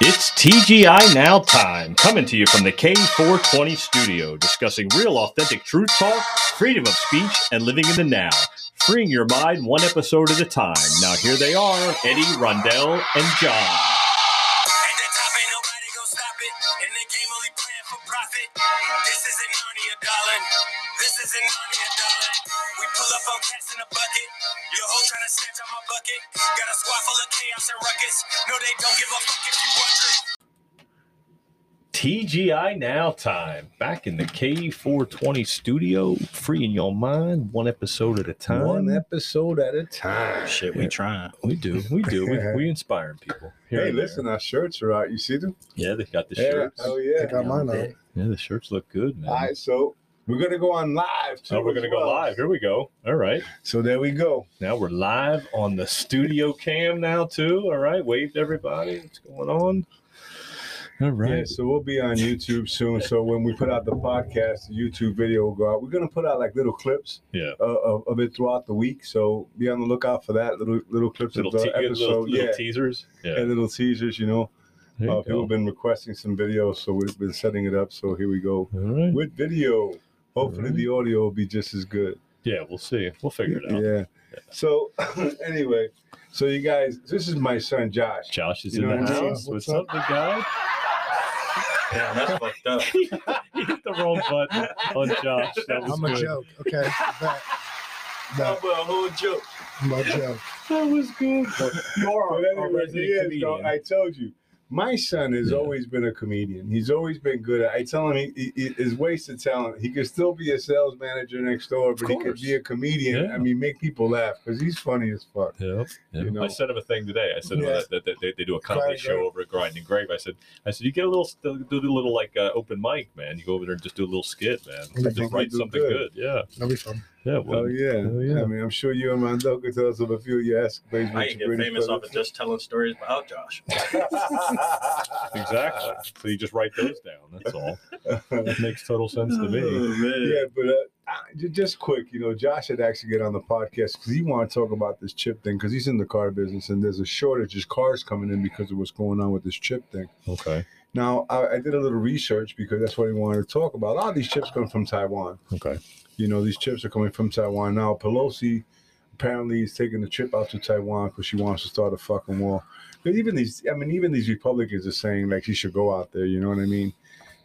It's TGI Now time, coming to you from the K420 studio, discussing real, authentic truth talk, freedom of speech, and living in the now. Freeing your mind one episode at a time. Now, here they are Eddie, Rondell, and John. Your hoe trying to snatch out my bucket. Got a squad full of chaos and ruckus. No, they don't give a fuck if you wondering. TGI Now time, back in the K420 studio, freeing your mind one episode at a time. One episode at a time. Shit, we trying. We do, we do. We, we inspiring people. Here Hey, and there. listen, our shirts are out. You see them? Yeah, they got the Yeah. shirts. Oh yeah. I got mine on. Yeah, the shirts look good, man. All right, so we're gonna go on live. Too Oh, we're gonna go live. Here we go. All right. So there we go. Now we're live on the studio cam now too. All right. Wave to everybody. What's going on? All right. Yeah, so we'll be on YouTube soon. So when we put out the podcast, the YouTube video will go out. We're gonna put out like little clips Yeah. uh, of, of it throughout the week. So be on the lookout for that. Little little clips Little, of the little, episode. little yeah. teasers. Yeah. and little teasers. You know, uh, people have been requesting some videos, so we've been setting it up. So here we go All right. with video. Hopefully Alright. the audio will be just as good. Yeah, we'll see. We'll figure it out. Yeah. So anyway, so you guys, this is my son Josh. Josh is You in the what house. What's, What's up, the guy? Yeah, that's fucked up. he hit the wrong button on Josh. That was I'm a joke. Okay. That, that, a whole joke. I'm a joke. That was good. You are But our, our anyway, resident he is, comedian. I told you, my son has Yeah. always been a comedian. He's always been good at. I tell him he, he, he is wasted talent. He could still be a sales manager next door, but he could be a comedian. Yeah. I mean, make people laugh because he's funny as fuck. Yep. You know. I sent him a thing today. I said Yeah. that, that, they, they do a comedy Grind show Grave. over at Grinding Grave. I said, I said, you get a little, do a little like uh, open mic, man. You go over there and just do a little skit, man. I Just think write something good. good. Yeah. That'll be fun. Yeah. Oh Well, yeah. Oh, yeah. I mean, I'm sure you and Rondo could tell us of a few of your escapades. I with can get famous off of just telling stories about Josh. exactly. So you just write those down. That's all. That makes total sense to me. Yeah, but uh, uh, just quick, you know, Josh had actually get on the podcast because he wanted to talk about this chip thing because he's in the car business and there's a shortage of cars coming in because of what's going on with this chip thing. Okay. Now, I, I did a little research because that's what he wanted to talk about. A lot of these chips come from Taiwan. Okay. You know, these chips are coming from Taiwan. Now, Pelosi apparently is taking the trip out to Taiwan because she wants to start a fucking war. But even these, I mean, even these Republicans are saying like she should go out there. You know what I mean?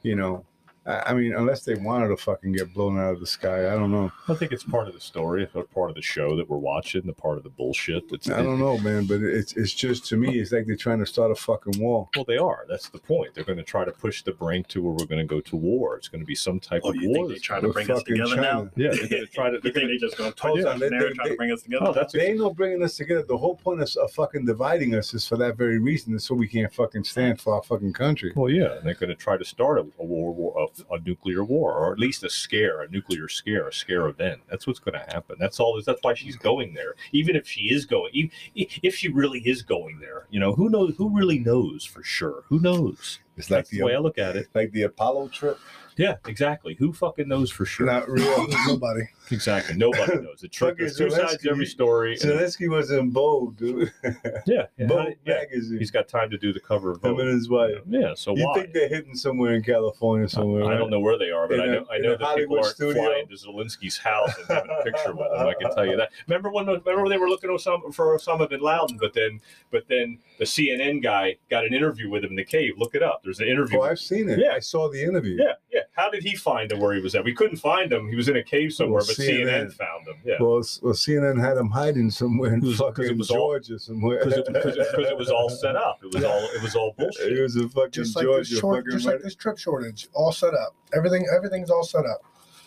You know, I, I mean, unless they wanted to fucking get blown out of the sky, I don't know. I think it's part of the story, part of the show that we're watching, the part of the bullshit. That's, I don't know, man. But it's it's just to me, it's like they're trying to start a fucking war. Well, they are. That's the point. They're going to try to push the brink to where we're going to go to war. It's going to be some type Oh, of you war. think they that's try gonna- bring us fucking together now? Yeah, they're going to try to. You They're gonna, just gonna Hold twist on, us they- and they're trying to bring us together? oh, that's They ain't no bringing us together. The whole point of, of uh, fucking dividing us is for that very reason, is so we can't fucking stand for our fucking country. well, yeah, and they're going to try to start a, a war, war a, a nuclear war, or at least a scare, a nuclear scare, a scare event. That's what's going to happen. That's all. That's why she's hmm. going there. Even if she is going, if she really is going there, you know, who knows? Who really knows for sure? Who knows? It's like That's the way I look at it. like the Apollo trip. Yeah, exactly. Who fucking knows for sure? Not real. Nobody. Exactly. Nobody knows. The truth. There's two sides to every story. and- Zelensky was in Vogue, dude. yeah, yeah, Vogue yeah. magazine. He's got time to do the cover of Him Vogue. and his wife. Yeah, so You why? think they're hidden somewhere in California somewhere? I right? don't know where they are, but In I a- know I in know a that people Hollywood aren't studio? flying to Zelensky's house and having a picture with him. I can tell you that. Remember when? Remember when they were looking Osama, for Osama bin Laden, but then, but then the CNN guy got an interview with him in the cave. Look it up. There's an interview. Oh, I've seen it. Yeah. I saw the interview. yeah, yeah. How did he find him where he was at? We couldn't find him. He was in a cave somewhere, Well, but CNN. CNN found him. Yeah. Well, well, CNN had him hiding somewhere in It was- 'cause fucking it was all- Georgia somewhere. Because it, 'cause it- 'cause it was all set up. It was all it was all bullshit. It was a fucking Just like Georgia. this short, fucking just like this truck shortage, all set up. Everything, everything's all set up.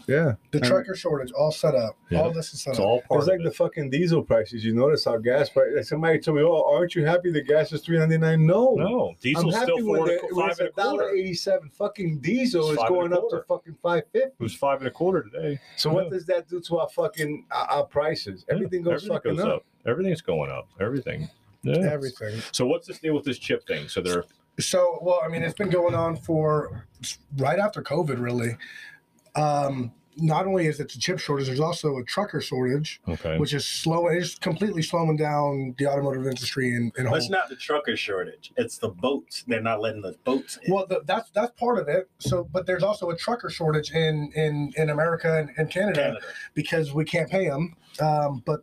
Yeah. The And trucker shortage, all set up. Yeah. All this is set It's up. all part It's of like it. the fucking diesel prices. You notice how gas price? Like somebody told me, "Oh, aren't you happy the gas is three ninety nine? No, no, I'm happy still four the, and a, five it's and a a quarter. dollar eighty seven. Fucking diesel It's is five and a going up to quarter. fucking five fifty. It was five and a quarter today. So what does that do to our fucking our, our prices? Everything goes Everything fucking goes up. Everything's going up. Everything. Yeah. Everything. So what's this deal with this chip thing? So they're So, well, I mean, it's been going on for right after COVID, really. Um, not only is it the chip shortage, there's also a trucker shortage, Okay. which is slowing, it's completely slowing down the automotive industry And, in But it's not the trucker shortage. It's the boats. They're not letting the boats in. Well, th that's that's part of it. So, but there's also a trucker shortage in in in America and, and Canada, Canada. because we can't pay them. Um, but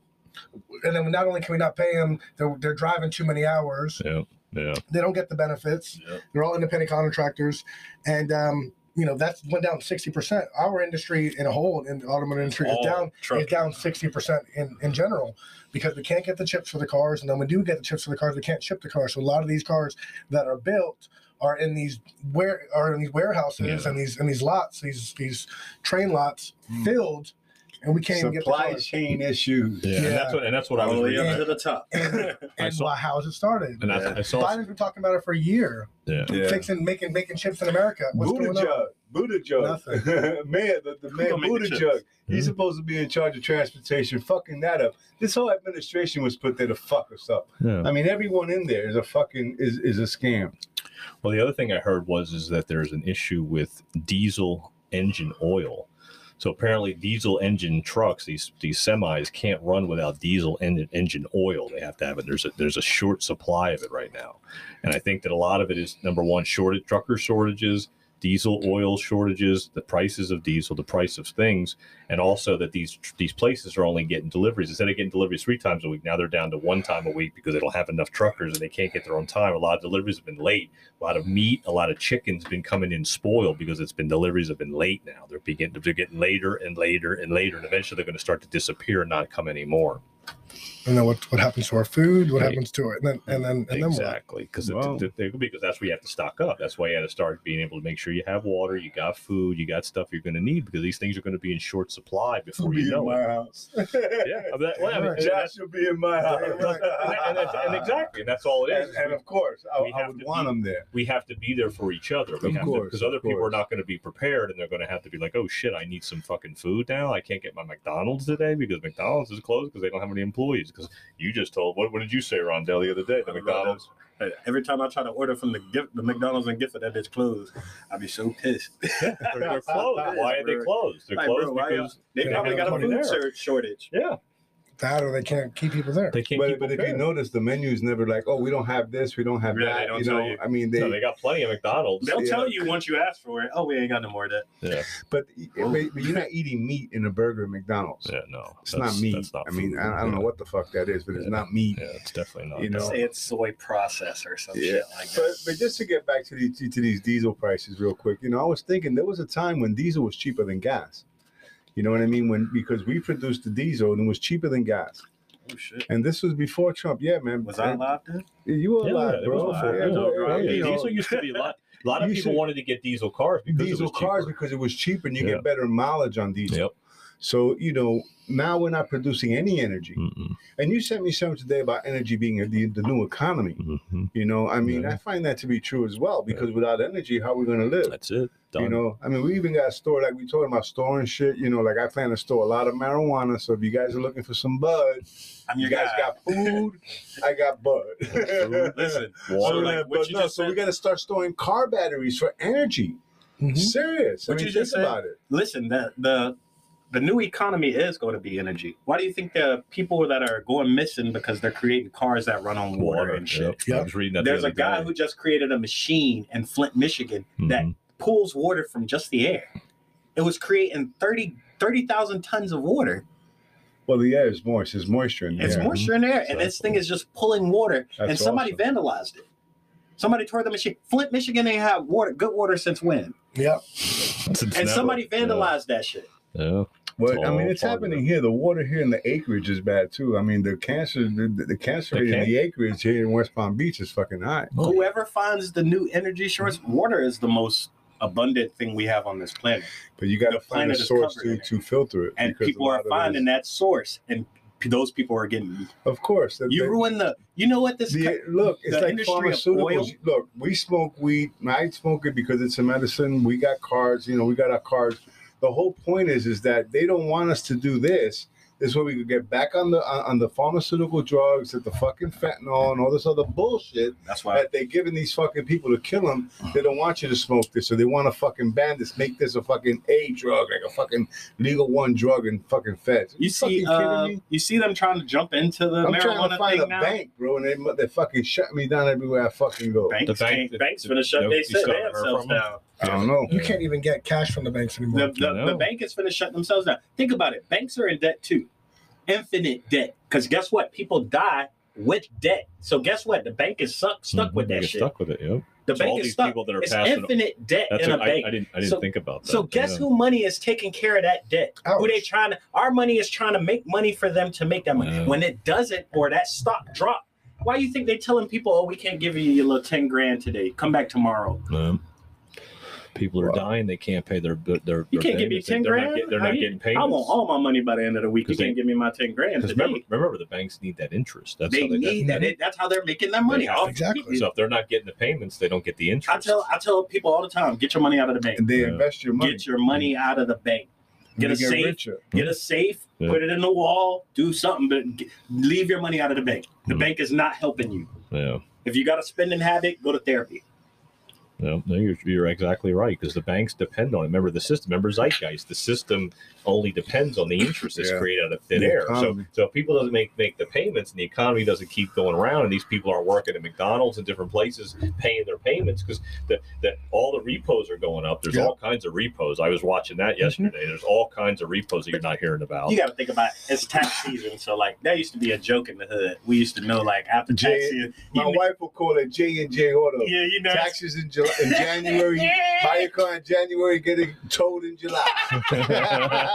and then not only can we not pay them, they're they're driving too many hours. Yeah. Yeah. They don't get the benefits. Yep. They're all independent contractors, and um, you know that's went down sixty percent. Our industry in a whole, in the automotive industry, is down truck- is down sixty percent in in general because we can't get the chips for the cars, and then we do get the chips for the cars, we can't ship the cars. So a lot of these cars that are built are in these where are in these warehouses Yeah. and these and these lots, these these train lots Mm. filled, and we can't even get the Supply chain issues. Yeah. And that's what and that's what I was the way reading. up to the top. And, and saw- why, how it started? And I, I saw. Biden's been talking about it for a year, Yeah. Yeah. fixing making making chips in America. What's going on? Buttigieg, Buttigieg, Nothing. mayor, the, the mayor gonna make the Buttigieg. chips? He's Mhm. supposed to be in charge of transportation, fucking that up. This whole administration was put there to fuck us up. Yeah. I mean, everyone in there is a fucking is is a scam. Well, the other thing I heard was is that there's an issue with diesel engine oil. So apparently, diesel engine trucks, these these semis, can't run without diesel en- engine oil. They have to have it. There's a there's a short supply of it right now, and I think that a lot of it is number one, shortage trucker shortages, diesel oil shortages, the prices of diesel, the price of things, and also that these these places are only getting deliveries instead of getting deliveries three times a week. Now they're down to one time a week because they don't have enough truckers and they can't get their own time. A lot of deliveries have been late. A lot of meat, a lot of chicken's been coming in spoiled because it's been deliveries have been late now. They're beginning they're getting later and later and later, and eventually they're going to start to disappear and not come anymore. And then what what happens to our food? What Right. happens to it? And then and then and then what? exactly because Wow. because that's where you have to stock up. That's why you had to start being able to make sure you have water, you got food, you got stuff you're going to need because these things are going to be in short supply before you know it. house. Yeah, I mean, well, I mean, and Josh will be in my house. and, and, that's- and exactly, and that's all it is. And, and of course, I, we I have would to want be- them there. we have to be there for each other. We Of have course, because other of people are not going to be prepared, and they're going to have to be like, "Oh shit, I need some fucking food now. I can't get my McDonald's today because McDonald's is closed because they don't have any employees." Because you just told what, what did you say, Rondell, the other day? The McDonald's. Hey, Every time I try to order from the gift, the McDonald's and Gifford that bitch closed, I'd be so pissed. They're, they're closed. Why are they closed? They're Like, closed bro, because They they probably got a food there. shortage. yeah, That or they can't keep people there. they can't But, keep but if them you notice, the menu is never like, oh, we don't have this, we don't have Yeah, that. they don't you tell know, you. I mean, they. No, they got plenty of McDonald's. They'll Yeah. tell you once you ask for it. Oh, we ain't got no more of that. Yeah, but, but but you're not eating meat in a burger at McDonald's. yeah, no, It's not meat. that's not I mean, food. I, I don't know what the fuck that is, but it's not meat. Yeah, it's definitely not. You know, Say it's soy process or some Yeah. shit like But, that. but just to get back to these to these diesel prices real quick, you know, I was thinking there was a time when diesel was cheaper than gas. You know what I mean? When because we produced the diesel and it was cheaper than gas, Oh shit. and this was before Trump. Yeah, man. Was I alive then? You were Yeah, alive, bro. was. Yeah, yeah, bro, yeah, yeah, diesel used to be a lot. A lot of You people should- wanted to get diesel cars because diesel it was cars cheaper. because it was cheaper and you Yeah. get better mileage on diesel. Yep. So you know now we're not producing any energy. Mm-mm. And you sent me something today about energy being the, the new economy. Mhm. You know, I mean, Yeah. I find that to be true as well because without energy, how are we going to live? That's it. Done. You know, I mean, we even got a store like we talking about storing shit. You know, like I plan to store a lot of marijuana. So if you guys are looking for some bud, I'm you guys guy. got food. I got bud. Listen, Water. don't like have what bud you so we got to start storing car batteries for energy. Mhm. Serious. I What mean, you think just said- about it. listen. The the the new economy is going to be energy. Why do you think the people that are going missing because they're creating cars that run on water, and shit? Yep. I was reading that. the There's a guy day. who just created a machine in Flint, Michigan that Mhm. pulls water from just the air. It was creating 30 30,000 tons of water. Well, the air is moist. It's moisture in there. It's moisture in there, So and this thing is just pulling water. and somebody awesome. vandalized it. Somebody tore the machine. Flint, Michigan ain't had water, good water since when? Yep. It's And never- somebody vandalized that shit. Yeah. Well, It's I mean, it's happening here. The water here in the acreage is bad too. I mean, the cancer, the, the, the cancer The rate in the acreage here in West Palm Beach is fucking high. Oh, Whoever finds the new energy source, water is the most abundant thing we have on this planet. But you got to find a source to, to filter it. And people are of it finding is- that source, and those people are getting. Of course, You that- ruin the. You know what this? the, co- look, it's the like pharmaceuticals. Look, we smoke weed. I smoke it because it's a medicine. We got cars. You know, we got our cars. The whole point is, is that they don't want us to do this. This way we could get back on the on, on the pharmaceutical drugs, that the fucking fentanyl and all this other bullshit That's why. that they're giving these fucking people to kill them. They don't want you to smoke this, so they want to fucking ban this, make this a fucking A drug, like a fucking legal one drug and fucking feds. You see, uh, me? you see them trying to jump into the I'm trying to find thing a now. bank, bro, and they, they fucking shut me down everywhere I fucking go. Banks, The bank- can't- banks finna shut Nope, they you set still haven't themselves from down. I don't know. You can't even get cash from the banks anymore. The, the, the bank is finna shut themselves down. Think about it. Banks are in debt too. Infinite debt. Because guess what? People die with debt. So guess what? The bank is stuck stuck Mhm, with that shit. stuck with it. Yep. The So all bank is these stuck. people that are it's passing- infinite debt That's in what a I, bank. I didn't. I didn't So- think about that. So guess yeah. who money is taking care of that debt? Who they trying to? Our money is trying to make money for them to make that money. Yeah. When it doesn't, or that stock drop, why do you think they telling people, "Oh, we can't give you your little ten grand today. Come back tomorrow." No. People are Wow. dying. They can't pay their their. their You can't give me payments. They- ten they're grand. Not get, they're not you- getting paid. I payments. want all my money by the end of the week. You they- can't give me my ten grand today. remember, remember, the banks need that interest. That's they how they need that. It- That's how they're making their money. They have I'll- Exactly. So if they're not getting the payments, they don't get the interest. I tell I tell people all the time, get your money out of the bank. And they Yeah. invest your money. Get your money out of the bank. and get they a safe. Get a safe, Yeah. put it in the wall, do something, but g- leave your money out of the bank. The Mhm. bank is not helping you. Yeah. If you got a spending habit, go to therapy. No, no, you're, you're exactly right because the banks depend on it. Remember the system. Remember zeitgeist. The system only depends on the interest that's Yeah. created out of thin The air. So, economy. so if people doesn't make make the payments and the economy doesn't keep going around, and these people are working at McDonald's and different places paying their payments because the, the all the repos are going up. There's Yeah. all kinds of repos. I was watching that mm-hmm. yesterday. There's all kinds of repos that you're not hearing about. You got to think about it. it's tax season, so like that used to be a joke in the hood. We used to know like after tax Jay- season, My you, wife will call it J and J Auto. yeah, you know, Taxes in, July, in January. Buy your car in January, get it towed in July.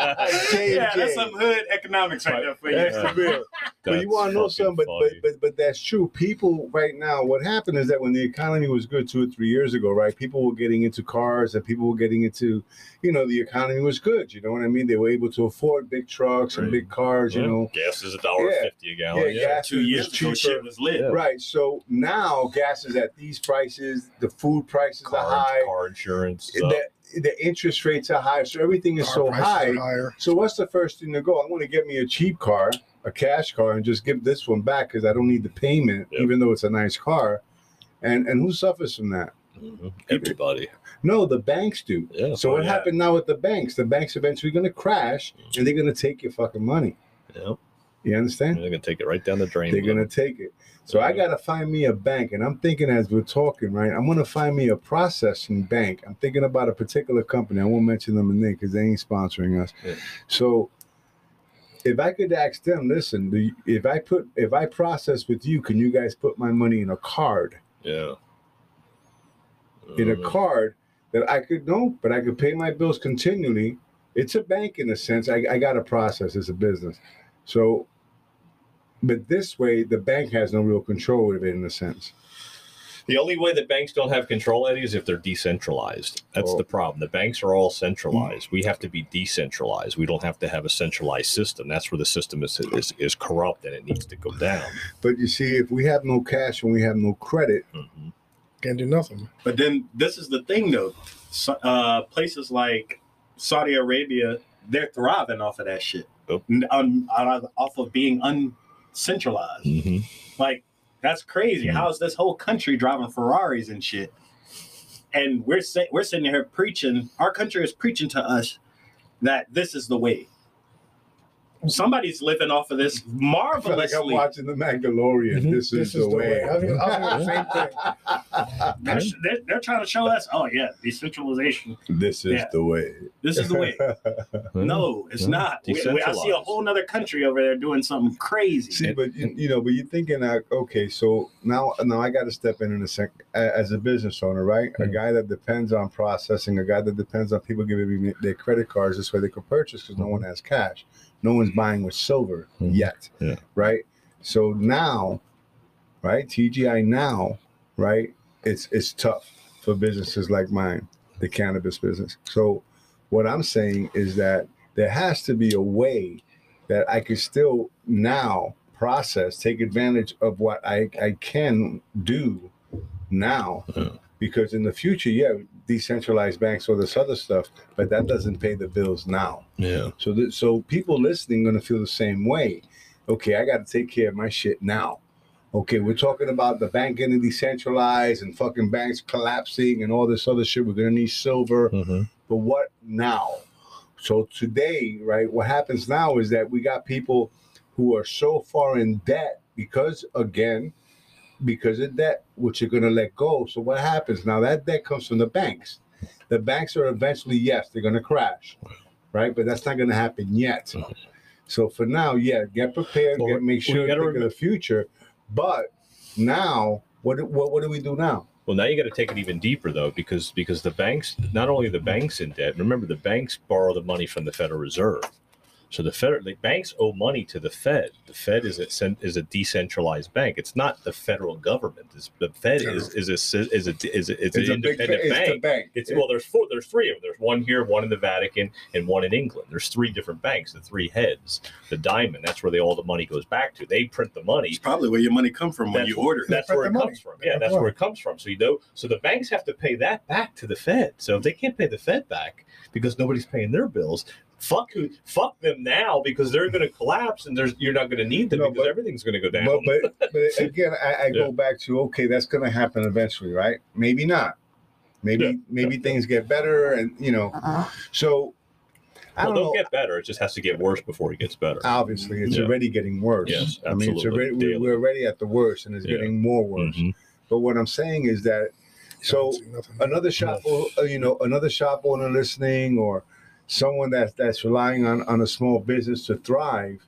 J yeah, and that's some hood economics right there for you. That's the real. But you want to know something? But, but but but that's true. People right now, what happened is that when the economy was good two or three years ago, right? People were getting into cars, and people were getting into, you know, the economy was good. You know what I mean? They were able to afford big trucks and big cars. You know, gas is a dollar Yeah. fifty a gallon. Yeah, Yeah, gas Two years ago, cheaper. shit was lit. Yeah. Right. So now gas is at these prices. The food prices car, are high. car insurance. stuff. The, the interest rates are high. So everything is Car so prices high. are higher. So what's the first thing to go? I'm going to get me a cheap car, a cash car, and just give this one back because I don't need the payment, Yep. even though it's a nice car. And and who suffers from that? Mhm. Everybody. No, the banks do. Yeah. So oh, what yeah. happened now with the banks? The banks eventually going to crash, and they're going to take your fucking money. Yeah. You understand? They're gonna take it right down the drain. They're to take it. So I got to find me a bank, and I'm thinking as we're talking, right? I'm to find me a processing bank. I'm thinking about a particular company. I won't mention them a name because they ain't sponsoring us. Yeah. So if I could ask them, listen, do you, if I put if I process with you, can you guys put my money in a card? Yeah. In a Mhm. card that I could no, but I could pay my bills continually. It's a bank in a sense. I, I got to process. It's a business. So, but this way, the bank has no real control of it in a sense. The only way that banks don't have control, Eddie, is if they're decentralized. That's Oh. the problem. The banks are all centralized. We have to be decentralized. We don't have to have a centralized system. That's where the system is, is, is corrupt and it needs to go down. But you see, if we have no cash and we have no credit, Mhm. Can't do nothing. But then this is the thing, though. So, uh, places like Saudi Arabia, they're thriving off of that shit, Yep. N- un- on- off of being uncentralized. Mhm. Like that's crazy. Mhm. How is this whole country driving Ferraris and shit? And we're sa- we're sitting here preaching. Our country is preaching to us that this is the way. Somebody's living off of this I feel like I'm watching The Mandalorian. Mhm. This, is, the way. I was gonna- I was gonna say the They're, they're, they're trying to show us, oh yeah, decentralization. this is Yeah. the way. This is the way. No, it's Yeah. not. We, we- I see a whole other country over there doing something crazy. See, but you, you know, but you're thinking that okay, so now now I got to step in in a sec as a business owner, right? A Mhm. guy that depends on processing, a guy that depends on people giving me their credit cards this way they could purchase because no one has cash, no one's buying with silver Mhm. yet, Yeah. right? So now, right, TGI now, right? It's it's tough for businesses like mine, the cannabis business. So what I'm saying is that there has to be a way that I could still now process, take advantage of what I, I can do now. Yeah. Because in the future, yeah, decentralized banks, all this other stuff, but that doesn't pay the bills now. Yeah. So, th- so people listening going to feel the same way. Okay, I got to take care of my shit now. Okay, we're talking about the bank getting decentralized and fucking banks collapsing and all this other shit. We're going to need silver, Mm-hmm. but what now? So today, right, what happens now is that we got people who are so far in debt because, again, because of debt, which you're going to let go. So what happens now? That debt comes from the banks. The banks are eventually, yes, they're going to crash, right? But that's not going to happen yet. Mm-hmm. So for now, yeah, get prepared, Well, get, make sure you think of the future. But now, what, what what do we do now? Well, now you got to take it even deeper though, because because the banks, not only the banks in debt. Remember, the banks borrow the money from the Federal Reserve. So the federal the banks owe money to the Fed. The Fed is a is a decentralized bank. It's not the federal government. It's, the Fed is is a is a is a, it's, an a big independent it's bank. the bank. It's well, there's four. There's three of them. There's one here, one in the Vatican, and one in England. There's three different banks. The three heads. The diamond. That's where they, all the money goes back to. They print the money. It's probably where your money come from when you order. it. That's where it the money. comes from. They Yeah, print the that's where it comes from. So you know, so the banks have to pay that back to the Fed. So if they can't pay the Fed back because nobody's paying their bills, fuck fuck them now because they're going to collapse and there's you're not going to need them No, because but- everything's going to go down. But, but, but again, I, I Yeah. go back to okay, that's going to happen eventually, right? Maybe not. Maybe Yeah. maybe things get better, and you know. So I well, don't they'll know. get better. It just has to get worse before it gets better. Obviously, it's Yeah. already getting worse. Yes, I mean, it's absolutely. already we- Daily. we're already at the worst, and it's Yeah. getting more worse. Mhm. But what I'm saying is that so another shop, o- uh, you know, another shop owner listening, or someone that's that's relying on on a small business to thrive.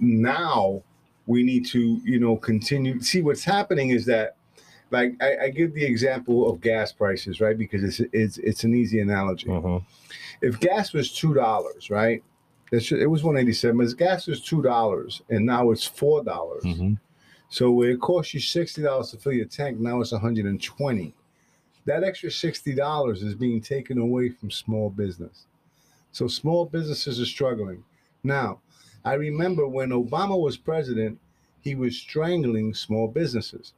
Now we need to, you know, continue. See, what's happening is that, like, I, I give the example of gas prices, right? Because it's it's it's an easy analogy. Mhm. If gas was two dollars, right? It was one eighty seven. But gas was two dollars, and now it's four dollars. Mhm. So it cost you sixty dollars to fill your tank, now it's one hundred and twenty. That extra sixty dollars is being taken away from small business. So small businesses are struggling. Now, I remember when Obama was president, he was strangling small businesses.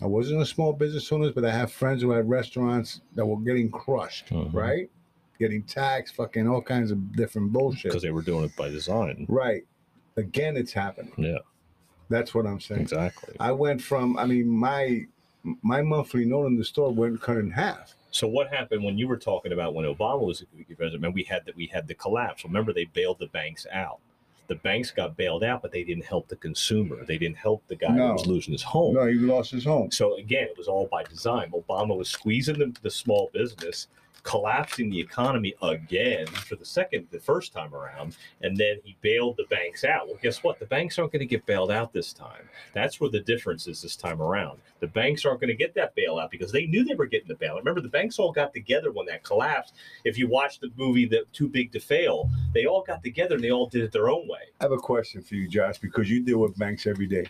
I wasn't a small business owner, but I have friends who had restaurants that were getting crushed, Mhm. right? Getting taxed, fucking all kinds of different bullshit. Because they were doing it by design. Right. Again, it's happening. Yeah, That's what I'm saying. exactly. I went from, I mean, my my monthly note in the store went cut in half. So what happened when you were talking about when Obama was president? We had that we had the collapse. Remember, they bailed the banks out. The banks got bailed out, but they didn't help the consumer. They didn't help the guy No. who was losing his home. No, he lost his home. So again, it was all by design. Obama was squeezing the, the small business, collapsing the economy again for the second, the first time around, and then he bailed the banks out. Well, guess what? The banks aren't going to get bailed out this time. That's where the difference is this time around. The banks aren't going to get that bailout because they knew they were getting the bailout. Remember, the banks all got together when that collapsed. If you watch the movie "The Too Big to Fail," they all got together and they all did it their own way. I have a question for you, Josh, because you deal with banks every day.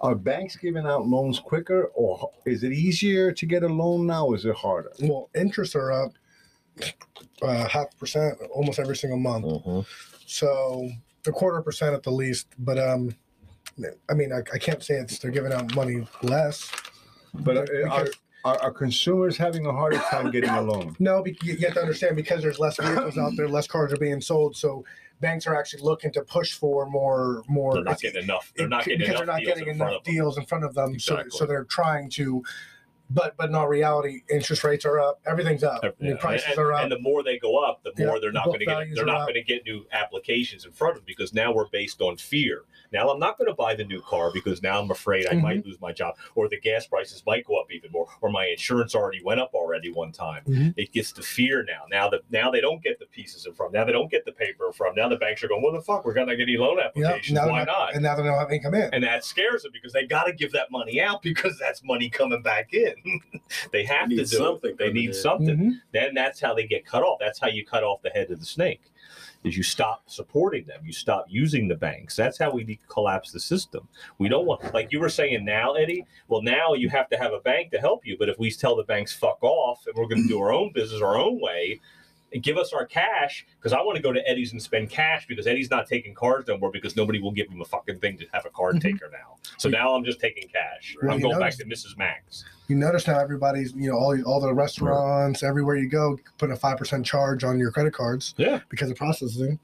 Are banks giving out loans quicker, or is it easier to get a loan now? Or is it harder? Well, interests are up uh, half percent almost every single month. Mm-hmm. So a quarter percent at the least. But um, I mean, I, I can't say it's they're giving out money less. But uh, are, are, are consumers having a harder time getting a loan? No, you you have to understand because there's less vehicles out there, less cars are being sold. So banks are actually looking to push for more more. They're not getting enough. They're not getting because enough they're not deals getting in front enough of them. deals in front of them. Exactly. So so they're trying to. But but in all reality, interest rates are up. Everything's up. I mean, prices and, are up. and the more they go up, the more Yeah, they're not going to get they're not going to get new applications in front of them because now we're based on fear. Now I'm not going to buy the new car because now I'm afraid I might Mm-hmm. lose my job or the gas prices might go up even more or my insurance already went up already one time. Mhm. It gets to fear now. Now that now they don't get the pieces in front. Now they don't get the paper from. Now the banks are going, "What the fuck? We're going to get any loan applications? they're Why not?" And now they don't have income in. and that scares them because they got to give that money out because that's money coming back in. they have They to do something it. They need in. something. Mhm. Then that's how they get cut off. That's how you cut off the head of the snake. Is you stop supporting them. You stop using the banks. That's how we de- collapse the system. We don't want, like you were saying now, Eddie. Well, now you have to have a bank to help you. But if we tell the banks fuck off and we're going to do our own business our own way, and give us our cash because I want to go to Eddie's and spend cash because Eddie's not taking cards no more because nobody will give him a fucking thing to have a card Mhm. taker now. So now I'm just taking cash. Well, I'm you going back to Mrs. Max. You notice now everybody's, you know, all all the restaurants, everywhere you go, put a five percent charge on your credit cards Yeah. because of processing.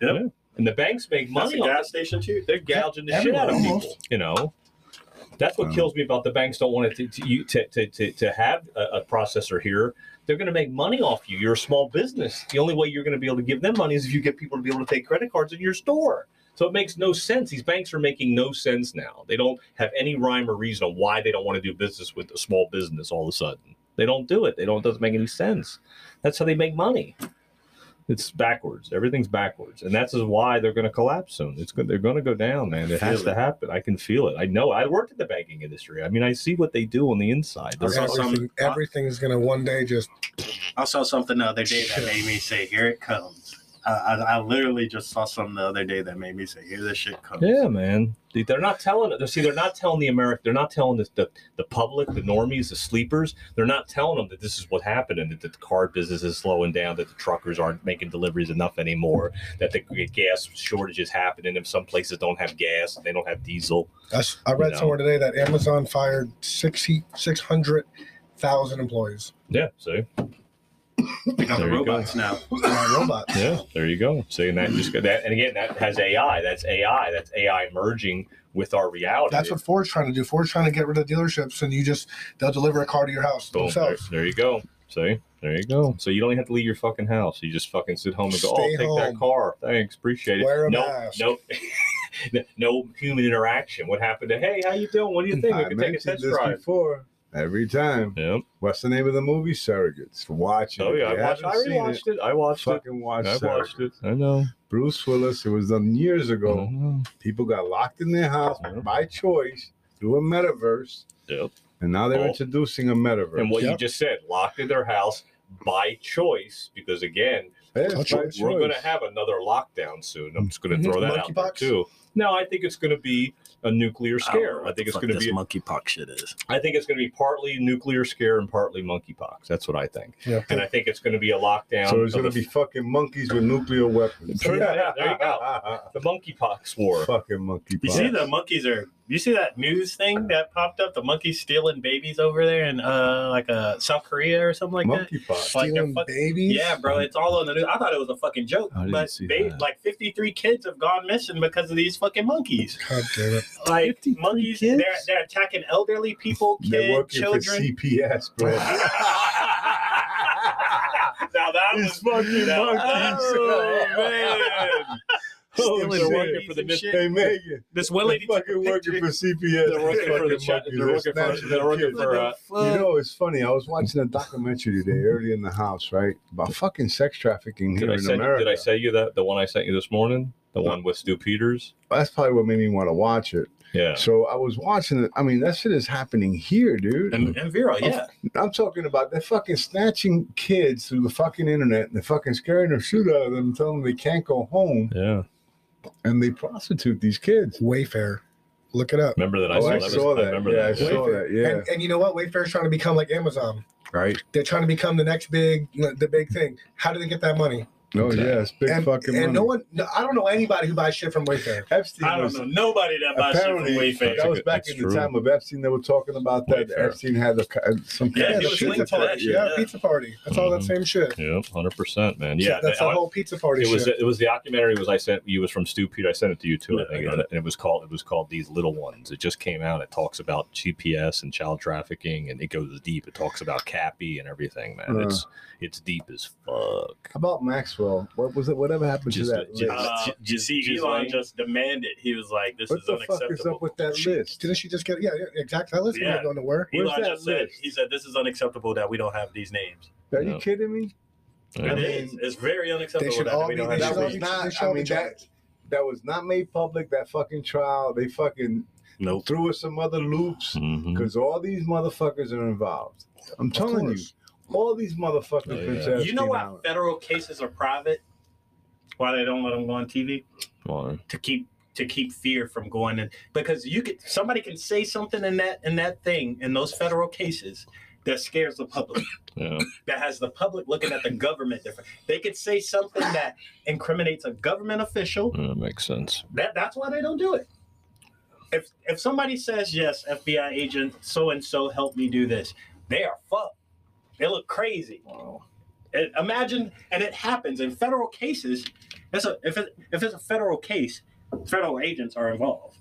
Yeah. And the banks make That's money a on gas station too. They're gouging the shit out of Everywhere, people. You know, that's what Um, kills me about the banks. Don't want it to to, to, to, to, to have a, a processor here. They're going to make money off you. You're a small business. The only way you're going to be able to give them money is if you get people to be able to take credit cards in your store. So it makes no sense. These banks are making no sense now. They don't have any rhyme or reason on why they don't want to do business with a small business all of a sudden. They don't do it. They don't. It doesn't make any sense. That's how they make money. It's backwards. Everything's backwards, and that's why they're going to collapse soon. It's good. They're going to go down, man. It has Feel to happen. I can feel it. I know. I worked in the banking industry. I mean, I see what they do on the inside. They're saw some- Everything, everything's gonna one day just I saw something the other day that made me say, "Here it comes." I, I, I literally just saw something the other day that made me say, "Here this shit comes." Yeah, man. They- They're not telling it. See, they're not telling the American. They're not telling the, the the public, the normies, the sleepers. They're not telling them that this is what happened and that the car business is slowing down, that the truckers aren't making deliveries enough anymore, that the gas shortages happen, and if some places don't have gas, they don't have diesel. That's, I read know. somewhere today that Amazon fired 60 600,000 employees. Yeah. See. Because There of you go. robots now. Robots. Yeah, there you go. Saying that just that, and again, that has AI. That's AI. That's AI merging with our reality. That's what Ford's trying to do. Ford's trying to get rid of dealerships, and you just they'll deliver a car to your house Boom. There, themselves. there you go. See, there you go. So you don't even have to leave your fucking house. You just fucking sit home and go, Stay "Oh, take that car. Thanks, appreciate it." Wear a no, mask. no, no human interaction. What happened to? Hey, how you doing? What do you think? We I can take a mentioned test this drive. before. Every time. Yep. What's the name of the movie? Surrogates. Watch it. Oh yeah, I watched. I haven't seen rewatched it. I watched it. Fucking watch I watched it. I know. Bruce Willis. It was done years ago. People got locked in their house Yeah. by choice through a metaverse, Yep. and now they're Oh. introducing a metaverse. And what you just said, locked in their house by choice, because again, Yeah, Touch by it. we're going to have another lockdown soon. I'm just going to Mhm. throw that out there too. No, I think it's going to be a nuclear scare. I, think it's going to be. monkeypox shit is. I think it's going to be partly nuclear scare and partly monkeypox. That's what I think. Yeah. And I think it's going to be a lockdown. So it's going to be fucking monkeys with nuclear weapons. Yeah, yeah, there you go. the monkeypox war. fucking monkey. You see the monkeys are. You see that news thing that popped up? The monkeys stealing babies over there in uh like uh South Korea or something like that. monkeypox. Like Stealing fuck- babies. Yeah, bro, it's all on the news. I thought it was a fucking joke, I didn't but see that. like 53 kids have gone missing because of these fucking monkeys. God damn it. Like 53 monkeys, kids? they're they're attacking elderly people, They're kids, children. for CPS, bro. now that These was fucking now- monkeys. Oh, man. Oh, Stealing shit. working for the babies mis- Hey Megan, This one they're lady fucking working for CPS. They're working for the Fucking chat. They're working for. They're working for. Uh, You know, it's funny. I was watching a documentary today, early in the house, right, about fucking sex trafficking here I in send? America. Did I say you that the one I sent you this morning? The one with Stu Peters. That's probably what made me want to watch it. Yeah. So I was watching it. I mean, that shit is happening here, dude. And, and Vero, yeah. I'm talking about they're fucking snatching kids through the fucking internet and they're fucking scaring the shit out of them, telling them they can't go home, Yeah. and they prostitute these kids. Wayfair. Look it up. Remember that? I oh, saw, I that. saw I that. remember yeah, I that. saw that. Yeah, And, and you know what? Wayfair's trying to become like Amazon. right. They're trying to become the next big, the big thing. How do they get that money? Oh Okay. yeah, it's big and fucking and money. no one, no, I don't know anybody who buys shit from Wayfair. Epstein I don't was, know nobody that buys shit from Apparently, Wayfair. that was back that's in the time of Epstein. They were talking about that. Wayfair. Epstein had a, some Yeah, kind of shit linked pizza to that party. shit, Yeah, yeah. pizza party. That's all that Mhm. same shit. Yeah, hundred percent, man. Yeah, that's that- the whole pizza party it was shit. it was the documentary was I sent you was from Stu Pete. I sent it to you too. Yeah, I think, I and it. it was called it was called These Little Ones. It just came out. It talks about CPS and child trafficking, and it goes deep. It talks about Cappy and everything, man. Uh. It's it's deep as fuck. How about Maxwell? What was it? Whatever happened Just- to that just- list? Uh, J- you see, J- Elon Ghislaine? just demanded. He was like, "This what is the fuck unacceptable." is up with that She- list? Didn't she just get? Yeah, yeah, exactly. That list Yeah. yeah. going nowhere. Where's Elon that just said, "He said this is unacceptable that we don't have these names." Are Yeah. you kidding me? Yeah. It is. It's very unacceptable should that all we be- don't they have should That all was be- names. not. I mean that that was not made public. That fucking trial. They fucking Nope. threw us some other loops because all these motherfuckers are involved. I'm Of telling you, course. All these motherfuckers. Oh, yeah. You know why Island. federal cases are private? Why they don't let them go on TV? Well, To keep to keep fear from going in because you could somebody can say something in that in that thing in those federal cases that scares the public, Yeah. that has the public looking at the government different. They could say something that incriminates a government official. That makes sense. That that's why they don't do it. If if somebody says yes, FBI agent so and so helped me do this, they are fucked. They look crazy. And imagine, and it happens in federal cases. It's a, if it, if it's a federal case, federal agents are involved.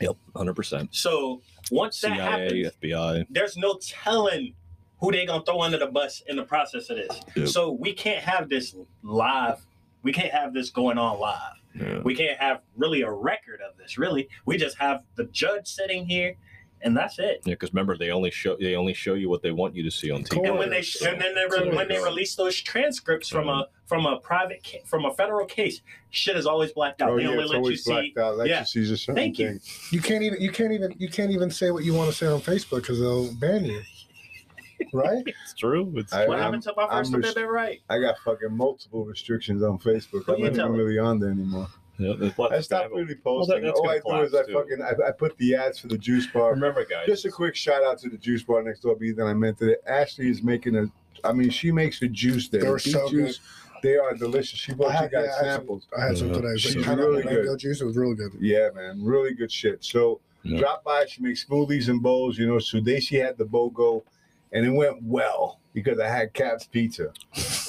Yep. Hundred percent. So once that CIA, happens, FBI. there's no telling who they gonna throw under the bus in the process of this. Yep. So we can't have this live. We can't have this going on live. Yeah. We can't have really a record of this. Really, we just have the judge sitting here, and that's it. Yeah, because remember they only show they only show you what they want you to see on TV. And when they and then they re- when they release those transcripts from a from a private ca- from a federal case, shit is always blacked out. Oh they yeah, only it's let you always see. blacked out. Let yeah. you see Thank you. things. You can't even you can't even you can't even say what you want to say on Facebook because they'll ban you. Right? it's true. It's I- What I'm- happened to my I'm First res- Amendment right? I got fucking multiple restrictions on Facebook. I'm you not even telling? really on there anymore. Yeah, the I stopped gonna have really Well, that- posting. All I do is I too. fucking I, I put the ads for the juice bar. Remember, guys. Just a quick shout out to the juice bar next door. Be that I meant it. Ashley is making a. I mean, she makes a juice there. They were Beet so juice. They are delicious. She I brought you had, yeah, guys I had some, samples. I had some today. She's But pineapple really good. mango juice. It was really good. Yeah, man, really good shit. So Yeah. drop by. She makes smoothies and bowls. You know, today she had the BOGO, and it went well because I had Cap's Pizza.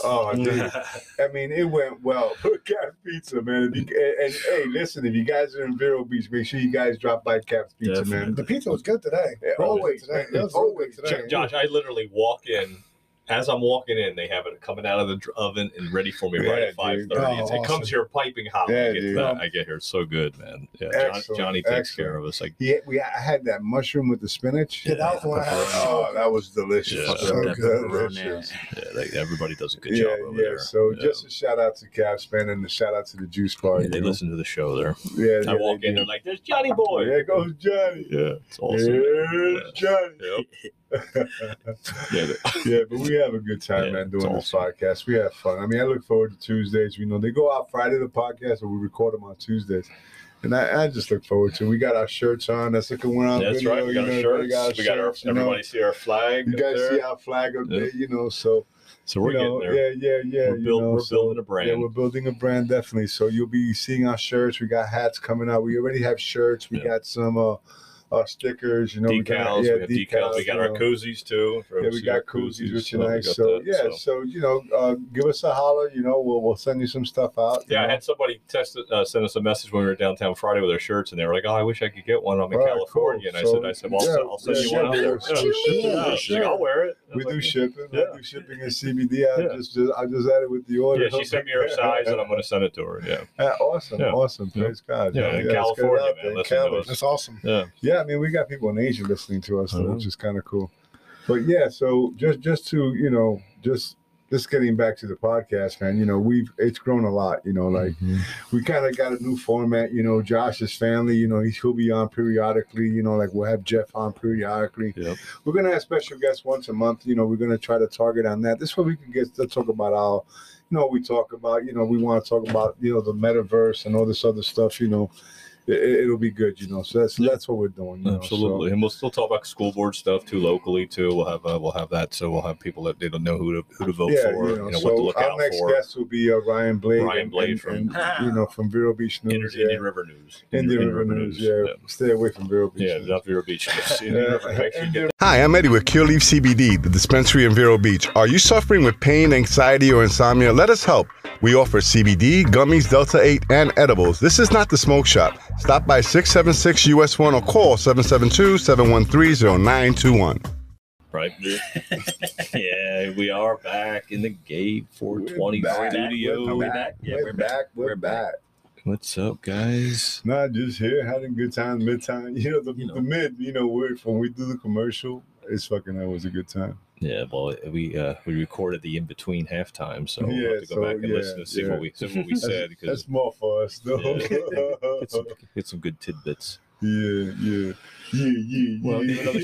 Oh, dude. I mean, it went well. Cap's Pizza, man. If you, and, and, hey, listen, if you guys are in Vero Beach, make sure you guys drop by Cap's Pizza, man. The pizza was good today. Yeah, Real always, today. It was Always. today. Josh, I literally walk in. As I'm walking in, they have it coming out of the oven and ready for me right at five dude. thirty. Oh, it awesome. comes here piping hot. Yeah, when I, get to that. I get here. So good, man. Yeah, John, Johnny takes excellent. care of us. Like, Yeah, we I had that mushroom with the spinach. Yeah, that was the one I had. Oh, that was delicious. Yeah. So That good. pepperoni. delicious. yeah, they, everybody does a good Yeah, job over yeah. there. So Yeah. just a shout out to Capspan and a shout out to the Juice Bar. Yeah, they know? listen to the show there. Yeah, I yeah, walk they in, do. they're like, "There's Johnny Boy." There goes Johnny. Yeah, it's awesome. Here's Johnny. Yep. Yeah, yeah, but we have a good time, Yeah, man, doing this awesome. podcast. We have fun. I mean, I look forward to Tuesdays. You know, they go out Friday the podcast, but we record them on Tuesdays. And I, I just look forward to. it. We got our shirts on. That's looking around. That's video, right. We got know, shirts. got we got our. shirts, you know. Everybody see our flag. You guys there. see our flag up Yeah. there, you know. So So we're you know, getting there. yeah, yeah, yeah. We're, build, know, we're so- building a brand. Yeah, we're building a brand definitely. So you'll be seeing our shirts. We got hats coming out. We already have shirts. We Yeah. got some uh, uh stickers. You know, we decals. got, yeah, we have decals. We got you our know. koozies too. Yeah, we got our koozies, which so are nice. So that, yeah, so. you know, uh, give us a holler. You know, we'll we'll send you some stuff out. you Yeah, I had somebody test uh, send us a message when we were downtown Friday with our shirts, and they were like, "Oh, I wish I could get one. I'm in All right, California." cool. And I said, "I said, well, yeah, I'll, I'll send yeah, you one out yeah, there." Yeah. she's like. I'll wear it. We was do shipping. Yeah. We do shipping in CBD. I Yeah. just, just I just added it with the order. Yeah, she sent me her size, and I'm going to send it to her. Yeah, Yeah, awesome, Yeah. awesome. Yeah. Praise God. Yeah, in let's get it California, man, there, in listen to Cali. us. That's awesome. yeah. Yeah, I mean, we got people in Asia listening to us, though, Uh-huh. which is kind of cool. But yeah, so just just to you know, just just getting back to the podcast, man. You know, we've it's grown a lot. You know, like Mm-hmm. we kind of got a new format. You know, Josh's family. You know, he- he'll be on periodically. You know, like we'll have Jeff on periodically. Yep. We're gonna have special guests once a month. You know, we're gonna try to target on that. This way we can get to talk about our. You know, we talk about. You know, we want to talk about. You know, the metaverse and all this other stuff. You know. It, it'll be good, you know. So that's that's what we're doing. You know, so- Absolutely, and we'll still talk about school board stuff too locally too. We'll have uh, we'll have that, so we'll have people that they don't know who to who to vote yeah, for, you know, what to so look our next for. guest will be uh, Ryan Blade. Ryan and- Blade and, from- and, you know from Vero Beach News. Indian, yeah. Indian River News. Indian River News. Yeah. stay away from Vero Beach. yeah, News. not Vero Beach. News. Indian Yeah, River. Make sure you Indian get Hi, I'm Eddie with Cure Leaf CBD, the dispensary in Vero Beach. Are you suffering with pain, anxiety, or insomnia? Let us help. We offer CBD, gummies, Delta 8, and edibles. This is not the smoke shop. Stop by 676 US 1 or call 772 713 0921. right. yeah, we are back in the Gate 420 We're back. studio. Are we back? Yeah, we're, we're back. back. We're, We're back. back. What's up, guys? Not just here, having a good time, mid time. You know, the, You know. the mid. You know, we're, when we do the commercial, it's fucking always a good time. Yeah, well, we uh, we recorded the in between halftime, so we'll Yeah, have to go so, back and yeah, listen to see yeah. what we see what we said because That's more for us, though. Yeah. Yeah, get some, get some good tidbits. yeah, yeah, yeah, Well, yeah. give another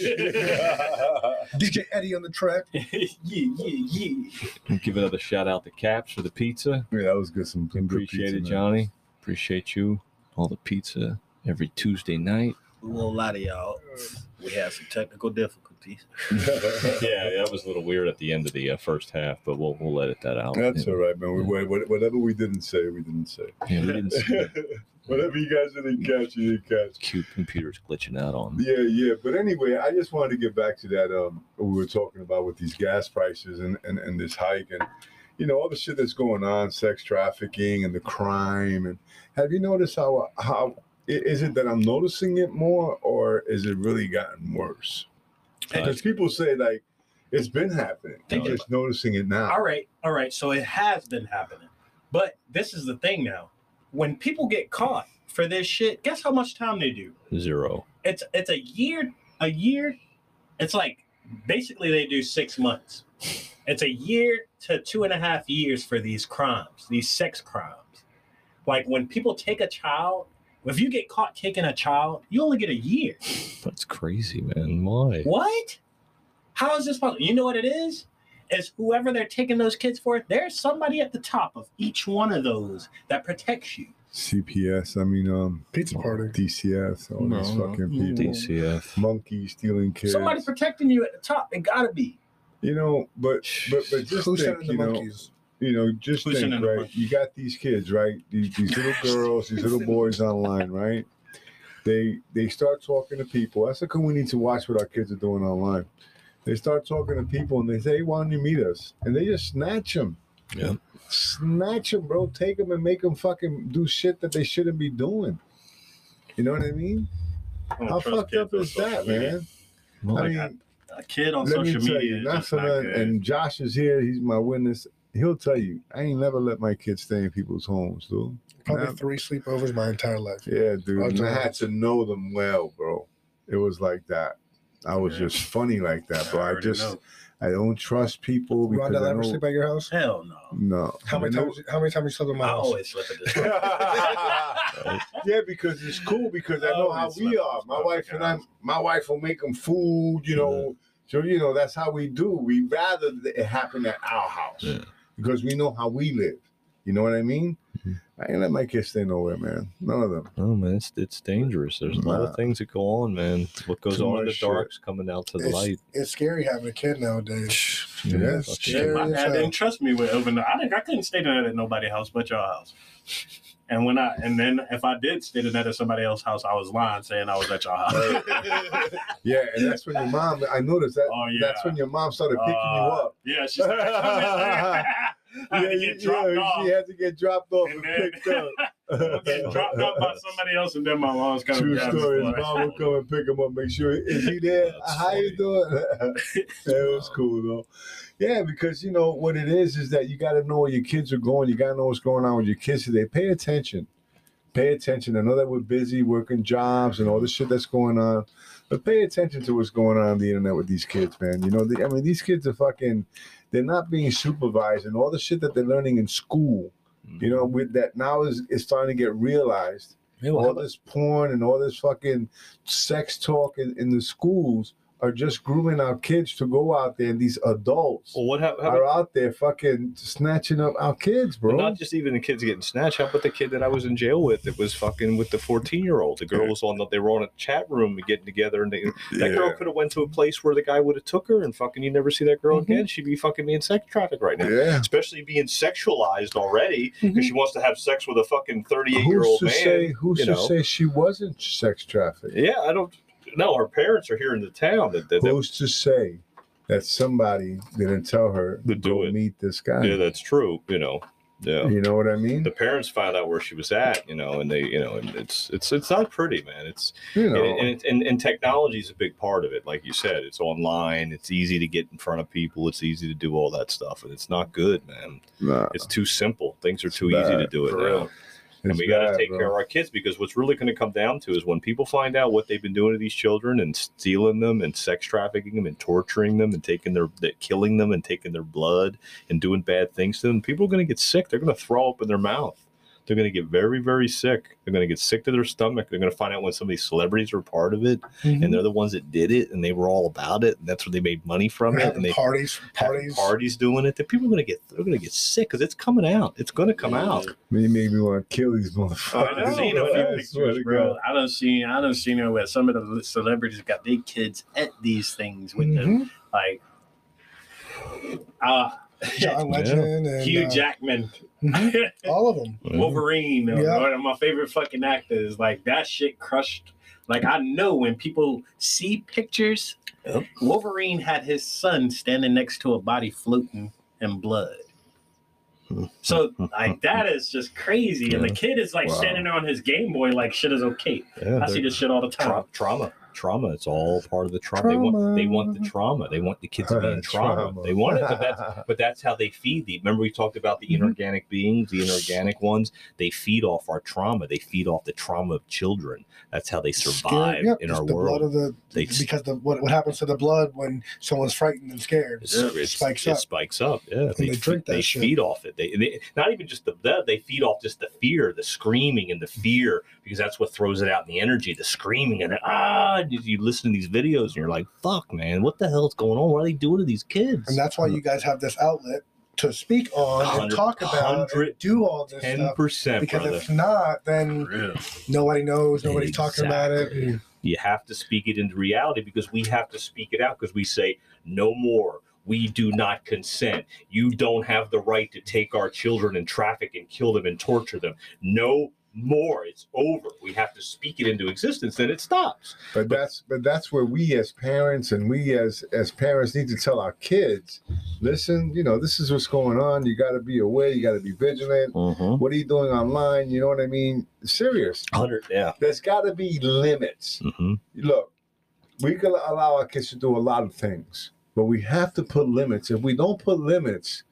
DJ Eddie on the track. yeah, yeah, yeah. We'll give another shout out to Caps for the pizza. Yeah, that was good. Some, some good Appreciate pizza, it, man. Johnny. Appreciate you. All the pizza every Tuesday night. A little lot of y'all. We had some technical difficulties. Casualties. yeah, that was a little weird at the end of the uh, first half, but we'll we'll edit that out. That's yeah. all right, man. We, we- whatever we didn't say, we didn't say. Yeah, we didn't see that. whatever you guys didn't catch, you didn't catch. cute computers glitching out on. Yeah, yeah. But anyway, I just wanted to get back to that um what we were talking about with these gas prices and, and, and this hike and you know, all the shit that's going on, sex trafficking and the crime and have you noticed how how i- is it that I'm noticing it more or is it really gotten worse? Because people say like it's been happening. I'm Think just noticing it now. All right, all right. So it has been happening, but this is the thing now. When people get caught for this shit, guess how much time they do? Zero. It's it's a year. A year. It's like basically they do six months. It's a year to two and a half years for these crimes, these sex crimes. Like when people take a child, if you get caught taking a child, you only get a year. That's crazy, man. Why? What? How is this possible? You know what it is? Is whoever they're taking those kids for, there's somebody at the top of each one of those that protects you. CPS, I mean um Pizza party. DCS, all these No, fucking no. people. DCF. Monkeys stealing kids. Somebody protecting you at the top. It gotta be. You know, but but but just Who's think, sending the you know, monkeys? You know, just Who's think, right? monkeys? You got these kids, right? These, these little girls, these little boys online, right? They they start talking to people. That's how come we need to watch what our kids are doing online. They start talking to people and they say, hey, "Why don't you meet us?" And they just snatch them. Yeah. Snatch them, bro. Take them and make them fucking do shit that they shouldn't be doing. You know what I mean? I How fucked up is that, media. man? Well, I Like, mean, A kid on social media you, is not just for not good. And Josh is here. He's my witness. He'll tell you, I ain't never let my kids stay in people's homes, dude. Probably Nah. three sleepovers my entire life. Yeah, dude. I'll And I had to know them well, bro. It was like that. I was Yeah. just funny like that, bro. I, already just know. I don't trust people because Rondell I ever know, sleep at your house? Hell no. no. How many I know- times? How many times you slept in my I house? always slip at this. yeah, because it's cool because I know how we are. My wife and I, my wife will make them food, you know. So you know that's how we do. We rather it happen at our house Yeah. Because we know how we live. You know what I mean? Mhm. I ain't let my kids stay nowhere, man. None of them. Oh man, it's, it's dangerous. There's a lot of things that go on, man. What goes Too on in the much shit. dark's coming out to the It's, light. it's scary having a kid nowadays. Yeah, fuck it's yeah. scary. My dad didn't trust me with open. I didn't. I couldn't stay the night at nobody's house but your house. And when I and then if I did stay the night at somebody else's house, I was lying saying I was at your house. Yeah, and that's when your mom. I noticed that. Oh, yeah. That's when your mom started picking you Uh, up. Yeah, she started I to get dropped yeah, off. she had to get dropped off and, And then- picked up. Get dropped off by somebody else, and then my mom's coming. True story. His mom would come and pick him up, make sure is he there? That's How you doing? that was cool though. Yeah, because you know what it is is that you got to know where your kids are going. You got to know what's going on with your kids today. Pay attention. Pay attention. I know that we're busy working jobs and all the shit that's going on, but pay attention to what's going on on the internet with these kids, man. You know, they, I mean, these kids are fucking. They're not being supervised, and all the shit that they're learning in school. You know, with that now is is starting to get realized Yeah, well, all this porn and all this fucking sex talk in, in the schools are just grooming our kids to go out there and these adults well, what hap- are out there fucking snatching up our kids, bro. not just even the kids getting snatched. How about the kid that I was in jail with that was fucking with the 14 year old? The girl was on the, they were on a chat room and getting together and they, that girl could have went to a place where the guy would have took her and fucking you never see that girl Mhm. again. She'd be fucking being sex trafficked right now. yeah. Especially being sexualized already because she wants to have sex with a fucking 38 year Who's old to man. say who's to know. say she wasn't sex trafficked? Yeah, I don't. No, her parents are here in the town. That, that, that- Who's to say that somebody didn't tell her To do go it. meet this guy? yeah, that's true. You know, yeah. You know what I mean? The parents found out where she was at, you know, and they, you know, and it's it's it's not pretty, man. It's You know. and, and, and and technology is a big part of it. Like you said, it's online. It's easy to get in front of people. It's easy to do all that stuff, and it's not good, man. nah, It's too simple. Things are It's too easy to do it for now. real. And we got to take bro. care of our kids because what's really going to come down to is when people find out what they've been doing to these children and stealing them and sex trafficking them and torturing them and taking their, killing them and taking their blood and doing bad things to them, people are going to get sick. They're going to throw up in their mouth. They're going to get very, very sick. They're going to get sick to their stomach. They're going to find out when some of these celebrities were part of it, Mhm. and they're the ones that did it, and they were all about it, and that's where they made money from We're it, and they parties, parties. parties doing it. That people are going to get, they're going to get sick because it's coming out. It's going to come out. Man, you made me want to kill these motherfuckers. I know, I've seen a I pictures, bro. I don't see. I don't see know where some of the celebrities got their kids at these things with them, Mhm. like uh, John Legend and Hugh uh, Jackman, mhm, all of them. Wolverine, uh, Yeah. one of my favorite fucking actors. Like that shit crushed. Like I know when people see pictures, Yep. Wolverine had his son standing next to a body floating in blood. So like that is just crazy, and the kid is like Wow. standing there on his Game Boy, like shit is okay. Yeah, I see this shit all the time. tra- trauma trauma it's all part of the trauma. They, want, they want the trauma they want the kids to be in trauma, Trauma. they want it but that's but that's how they feed the remember we talked about the Mhm. inorganic beings the inorganic ones they feed off our trauma they feed off the trauma of children that's how they survive yep, in our the world blood of the They- because the what, what happens to the blood when someone's frightened and scared it spikes it up. spikes up. Yeah, they drink that they shit. feed off it. They, they not even just the that they feed off just the fear, the screaming, and the fear because that's what throws it out in the energy, the screaming and the, ah. You, you listen to these videos and you're like, "Fuck, man, what the hell's going on? What are they doing to these kids?" And that's why you guys have this outlet to speak on and talk about hundred- and do all this ten stuff. percent, Because brother. if not, then nobody knows, nobody's talking about it. You have to speak it into reality because we have to speak it out because we say no more we do not consent you don't have the right to take our children and traffic and kill them and torture them no more it's over we have to speak it into existence then it stops But that's but that's where we as parents and we as as parents need to tell our kids, listen, you know, this is what's going on. You got to be aware. You got to be vigilant. What are you doing online? You know what I mean? Serious. 100 yeah There's got to be limits. hmm Look, we can allow our kids to do a lot of things, but we have to put limits. If we don't put limits,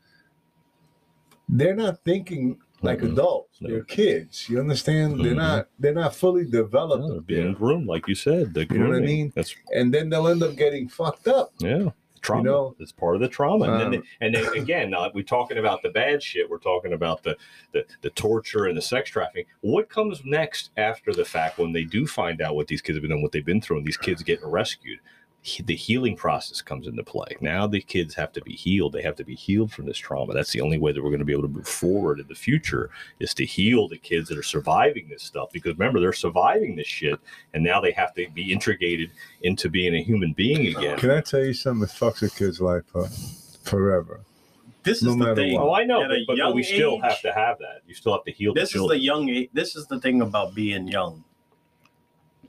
they're not thinking like Mhm. adults. No. They're kids. You understand? They're Mhm. not. They're not fully developed. they're being groomed like you said the You know what I mean? that's and then they'll end up getting fucked up. yeah trauma know, it's part of the trauma and then um, and then again uh, we're talking about the bad shit we're talking about the, the the torture and the sex trafficking what comes next after the fact when they do find out what these kids have been done what they've been through and these kids getting rescued the healing process comes into play now the kids have to be healed they have to be healed from this trauma that's the only way that we're going to be able to move forward in the future is to heal the kids that are surviving this stuff because remember they're surviving this shit and now they have to be integrated into being a human being again Can I tell you something? It fucks a kid's life up forever. This No is the matter thing. what. Oh, I know, At but, but, but young we still age- have to have that. You still have to heal This the is the young. This is the thing about being young.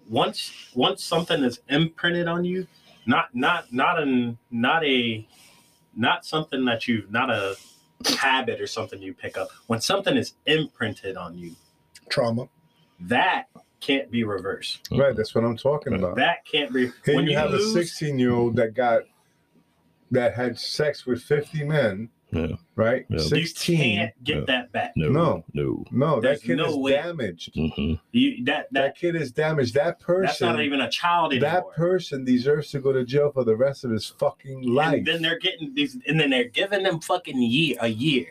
Once once something is imprinted on you, not not not an not a not something that you not a habit or something you pick up. When something is imprinted on you, trauma. that can't be reversed. Mm-hmm. Right. That's what I'm talking about. That can't be. Here when you, you have lose, a 16 year old that got that had sex with 50 men. Yeah. Right. Yeah. you 16. can't get Yeah. that back. no, No. no. No, that kid no is way. damaged. Mhm. You that That that kid is damaged. That person. that's not even a child anymore. that person deserves to go to jail for the rest of his fucking life. And then they're getting these, and then they're giving them fucking year a year,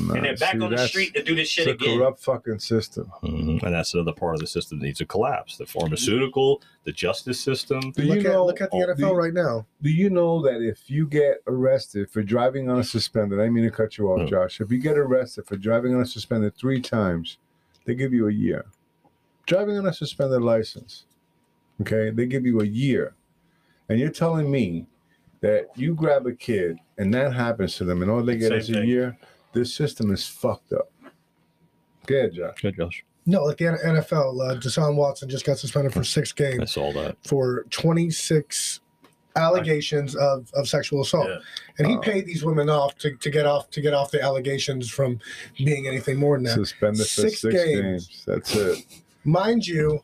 Nah, and they're back see, on the street to do this shit It's a again. corrupt fucking system. Mhm. And that's another part of the system that needs to collapse. The pharmaceutical, the justice system. Do look you at know? look at the NFL you- right now. Do you know that if you get arrested for driving on a suspended, I mean to cut you off, No. Josh. If you get arrested for driving on a suspended three times, they give you a year. Driving on a suspended license, okay, they give you a year. And you're telling me that you grab a kid and that happens to them and all they get Same is a thing. year? This system is fucked up. Go ahead, Josh. Good, Josh. No, like the NFL, uh, Deshaun Watson just got suspended for six I games saw that. for 26 allegations of, of sexual assault. Yeah. And he Oh. paid these women off to, to get off to get off the allegations from being anything more than that. Suspended for Six six, games. games. That's it. Mind you,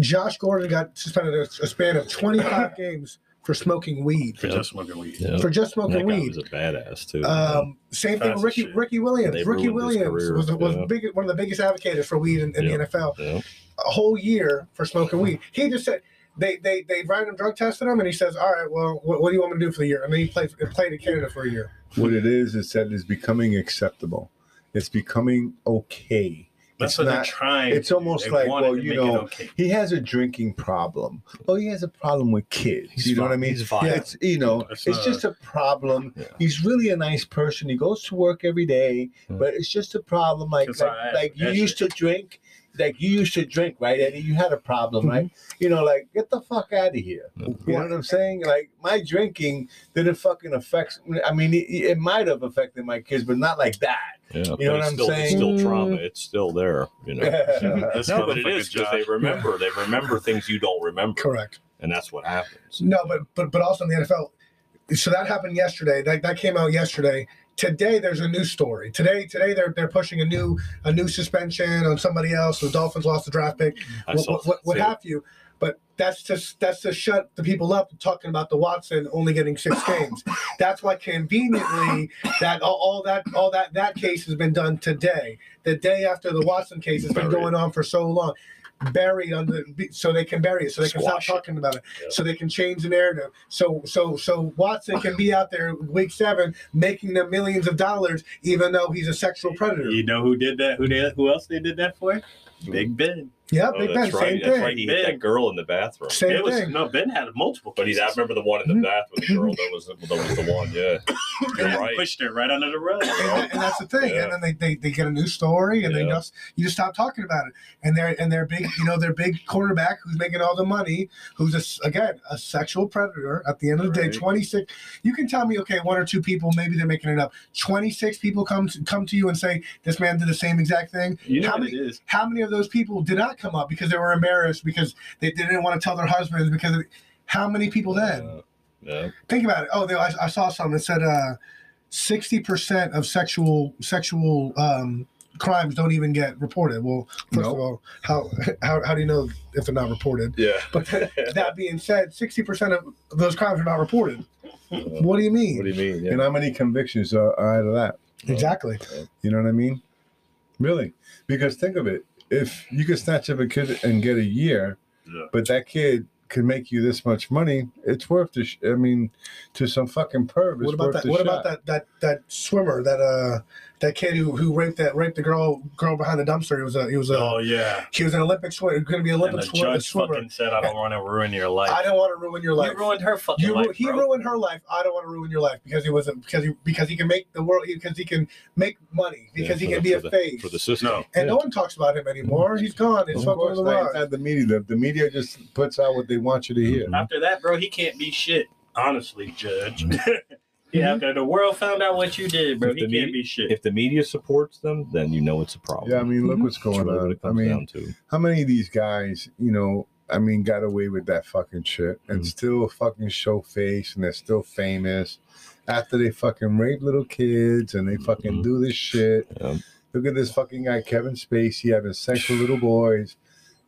Josh Gordon got suspended a, a span of 25 games for smoking weed. For just smoking weed. Yeah. For just that smoking guy weed. was a badass too. Um, same thing with Ricky shit. Ricky Williams. Ricky Williams was, was yeah. big, one of the biggest advocates for weed in, in Yeah. the NFL. yeah. A whole year for smoking weed. He just said they they they random drug tested him, and he says, "All right, well, what, what do you want me to do for the year?" And then he played played in Canada for a year. What it is is that it's becoming acceptable. It's becoming okay. That's It's what not- they're trying. it's almost They like, well, you know, okay. he has a drinking problem. Oh, he has a problem with kids. He's you know what I mean? He's fine. Yeah. It's you know, It's it's, not- just a problem. Yeah. He's really a nice person. He goes to work every day, Yeah. but it's just a problem. Like like, all right. like you That's used to drink, like you used to drink, right, Eddie? You had a problem, mm-hmm. right? You know, like get the fuck out of here. You know what I'm saying? Like my drinking didn't fucking affect. I mean, it, it might have affected my kids, but not like that. Yeah, but know what it's I'm still, saying? It's still trauma. It's still there. You know. This no, but it motherfucker is because they Josh. remember. They remember things you don't remember, Correct. and that's what happens. No, but but but also in the NFL. So that happened yesterday. That that came out yesterday. Today there's a new story. Today today they're they're pushing a new a new suspension on somebody else. The Dolphins lost the draft pick. What, what, what, what have you. But that's just that's to shut the people up talking about the Watson only getting six games. That's why conveniently that all, all that all that that case has been done today. The day after the Watson case has been going on for so long. Buried under so they can bury it, so they can Squash it. stop talking about it, so they can change the narrative. So so so Watson can be out there week seven making them millions of dollars, even though he's a sexual predator. You know who did that? Who they, who else they did that for? Big Ben. Yeah, Oh, Big Ben, that's right. same That's thing. right. He hit that girl in the bathroom. Same it was thing. no Ben had multiple. But he's. I remember the one in the mm-hmm. bathroom. The girl that was that was the one. Yeah, you're Yeah, right. pushed her right under the rug. and, and that's the thing. Yeah. And then they, they, they get a new story, and they just you just stop talking about it. And they're and they're big, you know, their big quarterback who's making all the money, who's a, s- again a sexual predator. At the end of the day, twenty six. You can tell me, okay, one or two people, maybe they're making it up. Twenty six people come to, come to you and say this man did the same exact thing. You know how what many it is. how many of those people did not come up because they were embarrassed because they didn't want to tell their husbands because of, how many people then? Uh, yeah. think about it. Oh, they, I, I saw something that said uh, sixty percent of sexual sexual um, crimes don't even get reported. Well, first Nope. of all, how, how how do you know if they're not reported? Yeah. But that being said, sixty percent of those crimes are not reported. What do you mean? What do you mean? Yeah. You know how many convictions are, are out of that? exactly. You know what I mean? Really? Because think of it. If you could snatch up a kid and get a year, Yeah. but that kid could make you this much money, it's worth the. Sh- I mean, to some fucking perv, it's What about worth that? the What shot. about that that that swimmer that uh that kid who who raped that raped the girl girl behind the dumpster? He was a he was a Oh yeah. he was an Olympic swimmer. Going to be an And Olympic the swimmer. judge swimmer. fucking said, "I don't want to ruin your life." I don't want to ruin your life. You ruined her fucking You, ru- life. he bro. ruined her life. I don't want to ruin your life because he was a, because he because he can make the world because he can make money because Yeah, he can the- be a for the- face. for the system. No. and Yeah. no one talks about him anymore. He's gone. It's Of fucking course, the not rock. inside the media. The, the media just puts out what they want you to hear. Mm-hmm. After that, bro, he can't be shit. Honestly, Judge. Mm-hmm. yeah, after the world found out what you did, bro, If he the can't media- be shit. If the media supports them, then you know it's a problem. Yeah, I mean, look what's going really on. it I comes mean, down to. how many of these guys, you know, I mean, got away with that fucking shit and Mhm. still fucking show face and they're still famous after they fucking rape little kids and they fucking Mhm. do this shit. Yeah. Look at this fucking guy, Kevin Spacey, having sex with little boys.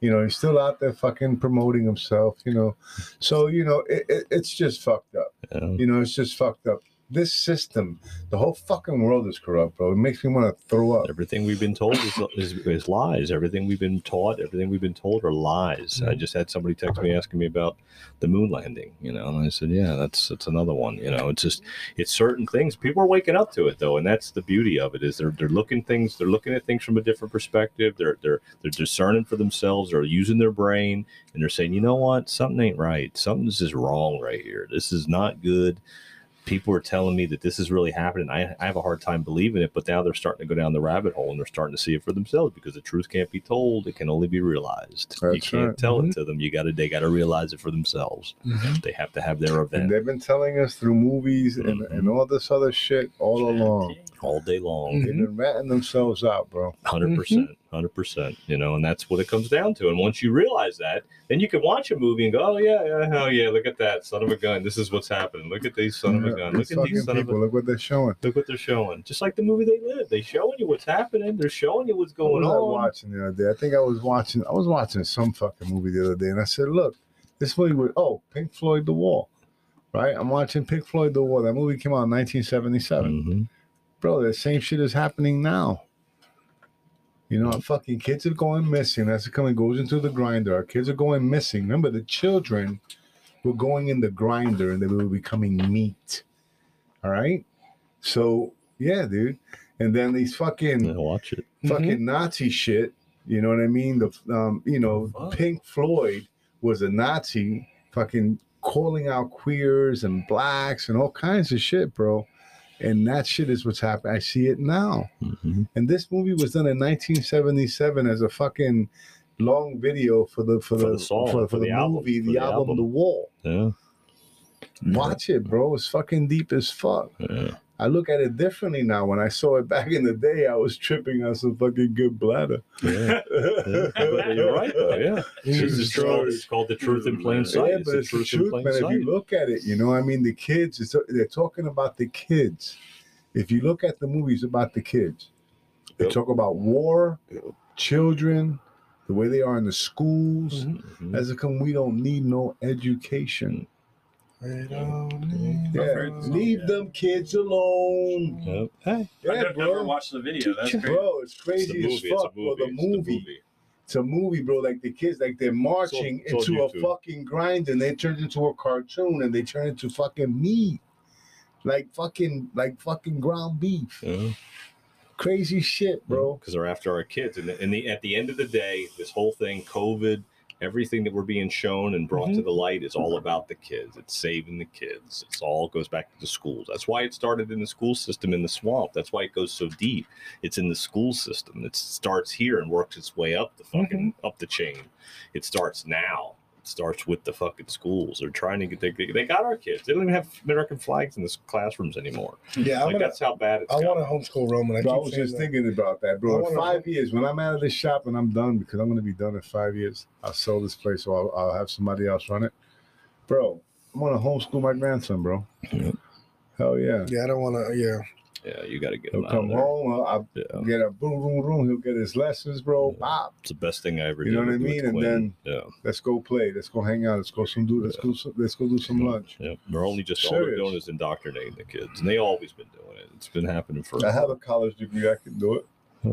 You know, he's still out there fucking promoting himself, you know. So, you know, it, it, it's just fucked up. Yeah. You know, it's just fucked up. This system, the whole fucking world is corrupt, bro. It makes me want to throw up. Everything we've been told is, is, is lies. Everything we've been taught, everything we've been told are lies. I mm. just had somebody text me asking me about the moon landing, you know, and I said, yeah, that's that's another one. You know, it's just it's certain things. People are waking up to it though, and that's the beauty of it is they're they're looking things, they're looking at things from a different perspective. They're they're they're discerning for themselves. They're using their brain, and they're saying, you know what, something ain't right. Something's just wrong right here. This is not good people are telling me that this is really happening. I, I have a hard time believing it, but now they're starting to go down the rabbit hole and they're starting to see it for themselves because the truth can't be told; it can only be realized. you can't right. tell Mhm. it to them. You got to they got to realize it for themselves. They have to have their And event they've been telling us through movies and, Mhm. and all this other shit all along. All day long. They've been ratting themselves out, bro. 100 percent, hundred percent. You know, and that's what it comes down to. And once you realize that, then you can watch a movie and go, "Oh yeah, yeah, hell yeah! Look at that son of a gun! This is what's happening. Look at these son of a gun! Look at these fucking son of a people. Look what they're showing. Look what they're showing. Just like the movie they live. They showing you what's happening. They're showing you what's What going was I on. watching the other day? I think I was watching. I was watching some fucking movie the other day, and I said, "Look, this movie with oh Pink Floyd The Wall, right? I'm watching Pink Floyd The Wall. That movie came out in 1977, Mhm. Bro. The same shit is happening now. You know, our fucking kids are going missing. As it coming goes into the grinder, our kids are going missing. Remember, the children were going in the grinder, and they were becoming meat. All right, so yeah, dude. And then these fucking Yeah, watch it. fucking Nazi shit You know what I mean? The um, you know, Fuck. Pink Floyd was a Nazi, fucking calling out queers and blacks and all kinds of shit, bro. And that shit is what's happening. I see it now. Mhm. And this movie was done in 1977 as a fucking long video for the for, For the, the song, for, for for the, the album, movie, for the, the album, album. The Wall. Yeah. Watch it, bro. It's fucking deep as fuck. Yeah. I look at it differently now. When I saw it back in the day, I was tripping on some fucking good bladder. Yeah. Yeah. But you're right, though. Yeah. True It's, just called, it's called the truth in plain sight. Yeah, but the it's the truth in truth, plain man. If you look at it, you know, I mean, the kids, it's, they're talking about the kids. If you look at the movies about the kids, they Yep. talk about war, children, the way they are in the schools. Mhm. As a come, we don't need no education. We don't need Yeah, heard leave Yeah. them kids alone. Yep. Hey, I Yeah, never, never bro. watched the video. That's great. Bro, it's it's crazy the movie. as It's a fuck, bro. movie. The It's movie. It's a movie, bro. Like the kids, like they're marching it's on into a fucking grind, and they turn into a cartoon, and they turn into fucking meat, like fucking, like fucking ground beef. Yeah. Crazy shit, bro. because they're after our kids. And, the, and the, at the end of the day, this whole thing, COVID, everything that we're being shown and brought to mm-hmm. the light is all about the kids. It's saving the kids. It's all goes back to the schools. That's why it started in the school system in the swamp. That's why it goes so deep. It's in the school system. It starts here and works its way up the fucking mm-hmm. up the chain. It starts now. It starts with the fucking schools. They're trying to get they, they got our kids. They don't even have American flags in the classrooms anymore. Yeah, I'm like gonna. that's how bad it's I got. want to homeschool Roman. I, Bro, I was just that. thinking about that, bro. In wanna- five years, when I'm out of this shop and I'm done, because I'm going to be done in five years, I'll sell this place or I'll, I'll have somebody else run it. Bro, I'm going to homeschool my grandson, bro. Yep. Hell yeah. Yeah, I don't want to. Yeah, Yeah, you got to get He'll out of come there. home. I'll, I'll Yeah. get a boom, boom, boom. He'll get his lessons, bro. Yeah. Pop. It's the best thing I ever You know what I mean? And then- yeah, Let's go play. Let's go hang out. Let's go some do. Let's go. some- Let's go do some lunch. yeah. we're only just all they're doing is indoctrinating the kids, and they always been doing it. It's been happening for I have a college degree. I can do it.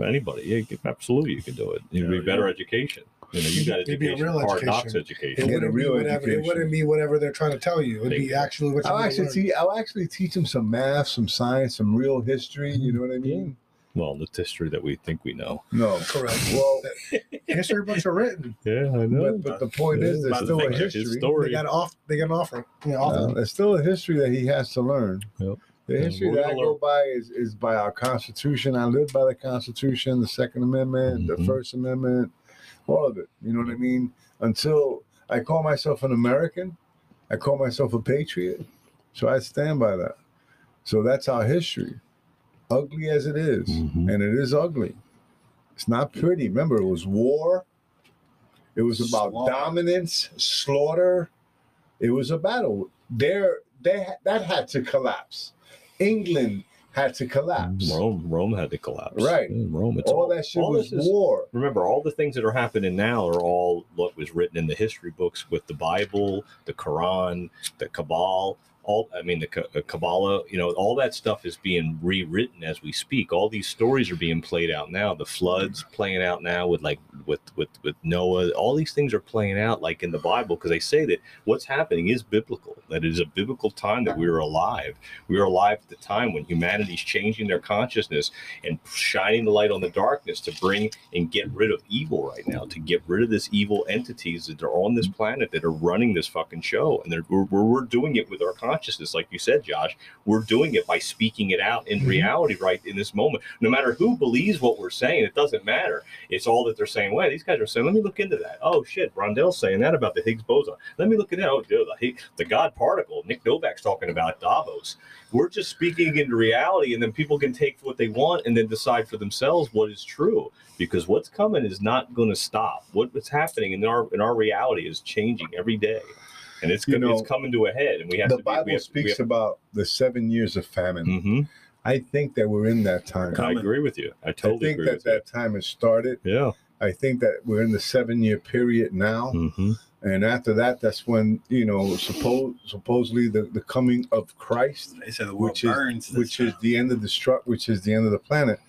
anybody. Yeah, absolutely, you can do it. It'd be Yeah, better education. You know, you It'd got be- it'd be a education, real hard knocks education. education. it Get a wouldn't be real whatever. It education. wouldn't be whatever they're trying to tell you. It'd be actually what you I'll actually learn. teach. I'll actually teach them some math, some science, some real history. You know what I mean? Well, the history that we think we know. No. Correct. Well, History books are written. Yeah, I but, but the point is, there's still a history. story. They got off. They got an offer. Yeah, Uh, offer. there's still a history that he has to learn. Yep. The And history that I gonna go learn- by is, is by our Constitution. I live by the Constitution, the Second Amendment, the Mhm. First Amendment, all of it. You know what I mean? Until I call myself an American, I call myself a patriot. So I stand by that. So that's our history. Ugly as it is, Mhm. and it is ugly. It's not pretty. Remember, it was war. It was about Slaughter. dominance, slaughter. It was a battle. There, they that had to collapse. England had to collapse. Rome, Rome had to collapse. Right. Yeah, Rome. It's All that shit all was is- war. remember all the things that are happening now are all what was written in the history books with the bible the quran the cabal all i mean the uh, kabbalah you know all that stuff is being rewritten as we speak. All these stories are being played out now. The floods playing out now with like with with with noah. All these things are playing out like in the bible because they say that what's happening is biblical. That it is a biblical time that we were alive. We were alive at the time when humanity's changing their consciousness and shining the light on the darkness to bring and get rid of evil right now, to get rid of this evil entities that are on this planet that are running this fucking show. And they're, we're, we're, we're doing it with our consciousness, like you said, Josh. We're doing it by speaking it out in Mhm. reality right in this moment. No matter who believes what we're saying, it doesn't matter. It's all that they're saying. Well, these guys are saying, let me look into that. Oh, shit, Rondell's saying that about the Higgs boson. Let me look at that. Oh, dude, the, Higgs- the God particle. Nick Novak's talking about Davos we're just speaking into reality and then people can take what they want and then decide for themselves what is true because what's coming is not going to stop what, what's happening in our in our reality is changing every day and it's You gonna, know, it's coming to a head and we have The to be, Bible we have, speaks we about the seven years of famine. have, Mhm. I think that we're in that time. i agree with you i I totally think agree that with you that time has started. yeah I think that we're in the seven year period now. hmm And after that, that's when, you know, suppose, supposedly the, the coming of Christ, They said the world which is burns. this which is the end of the struck, which is the end of the planet.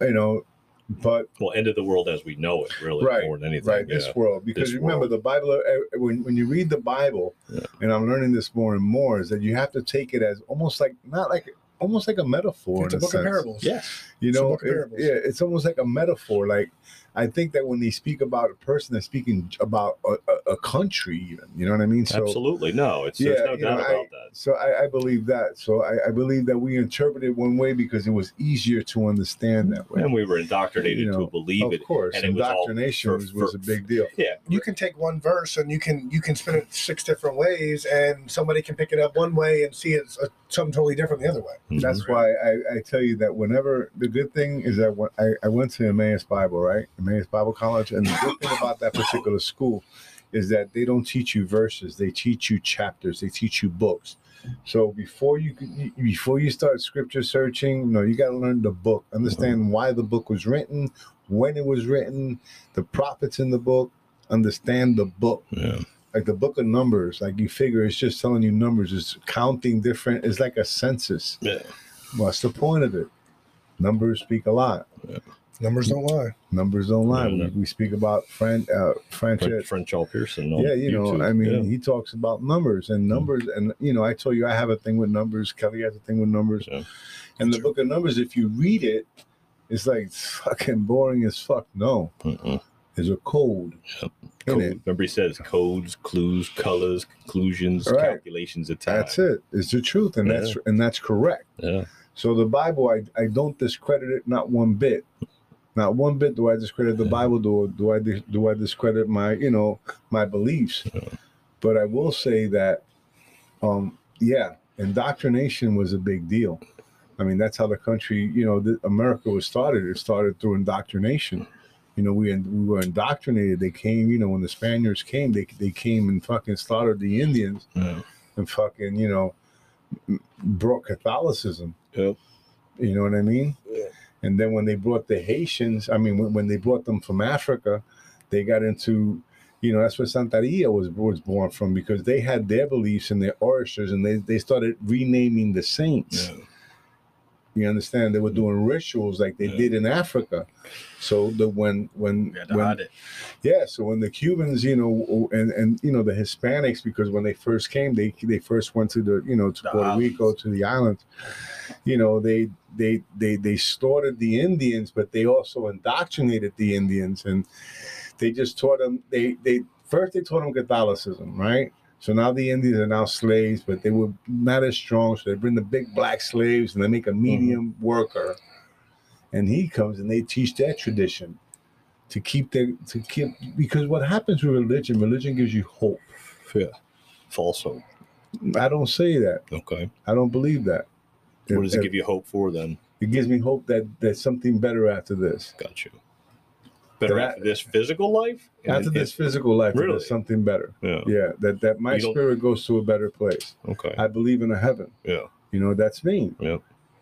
You know, but well end of the world as we know it really Right, more than anything right, yeah. this world. Because This remember, world. the Bible, when, when you read the Bible, Yeah. and I'm learning this more and more, is that you have to take it as almost like, not like almost like a metaphor. It's in a book of parables. Yes. You It's a know, book of it- yeah, it's almost like a metaphor. Like I think that when they speak about a person, they're speaking about a, a, a country, even. You know what I mean? So, Absolutely. No, it's Yeah, there's no you know, doubt I- about that. So I, I believe that. So I, I believe that we interpreted one way because it was easier to understand that way. And we were indoctrinated You know, to believe of it. Of course, and it was indoctrination for- was, was a big deal. Yeah. You can take one verse and you can you can spin it six different ways, and somebody can pick it up one way and see it uh, something totally different the other way. Mhm. That's why I, I tell you that whenever the good thing is that when I, I went to Emmaus Bible, right? Emmaus Bible College, and the good thing about that particular school is that they don't teach you verses; they teach you chapters, they teach you books. So before you before you start scripture searching, you no, you got to learn the book, understand why the book was written, when it was written, the prophets in the book, understand the book Yeah. like the book of numbers like you figure it's just telling you numbers it's counting different it's like a census Yeah. what's the point of it numbers speak a lot Numbers don't lie. numbers don't lie Yeah, we, we speak about french uh french French, French All Pearson. on yeah you know i mean Yeah. he talks about numbers and numbers and you know i told you i have a thing with numbers kelly has a thing with numbers Yeah. and the book of numbers if you read it it's like it's fucking boring as fuck no Mm-mm. there's a code Yep. in Code, it remember, he says codes, clues, colors, conclusions, Right. calculations of time. that's it it's the truth and that's and that's correct Yeah. So the Bible, I, I don't discredit it not one bit. Not one bit do I discredit the. Bible. Do do I do I discredit my you know my beliefs? But I will say that, um, yeah, indoctrination was a big deal. I mean, that's how the country, you know, the, America was started. It started through indoctrination. You know, we we were indoctrinated. They came, you know, when the Spaniards came, they they came and fucking slaughtered the Indians Yeah. and fucking, you know, brought Catholicism. Yep. You know what I mean? Yeah. And then when they brought the Haitians, I mean, when, when they brought them from Africa, they got into, you know, that's where Santeria was was born from because they had their beliefs and their oysters, and they they started renaming the saints. Yeah. You understand? They were mm-hmm. doing rituals like they Yeah. did in Africa. So the when when had when yeah, so when the Cubans, you know, and and you know the Hispanics, because when they first came, they they first went to the you know to The Puerto islands. Rico to the islands. You know, they they they they slaughtered the Indians, but they also indoctrinated the Indians, and they just taught them. They they first they taught them Catholicism, right? So now the Indians are now slaves, but they were not as strong. So they bring the big black slaves and they make a mm-hmm. medium worker, and he comes and they teach that tradition to keep their to keep because what happens with religion religion gives you hope Yeah. False hope. i don't say that Okay. i don't believe that What does it It- give you hope for then? it gives me hope that there's something better after this Got you. Better That- after this physical life? After this physical life Really? there's something better Yeah. yeah that that my spirit goes to a better place Okay. i believe in a heaven Yeah. you know that's me Yeah.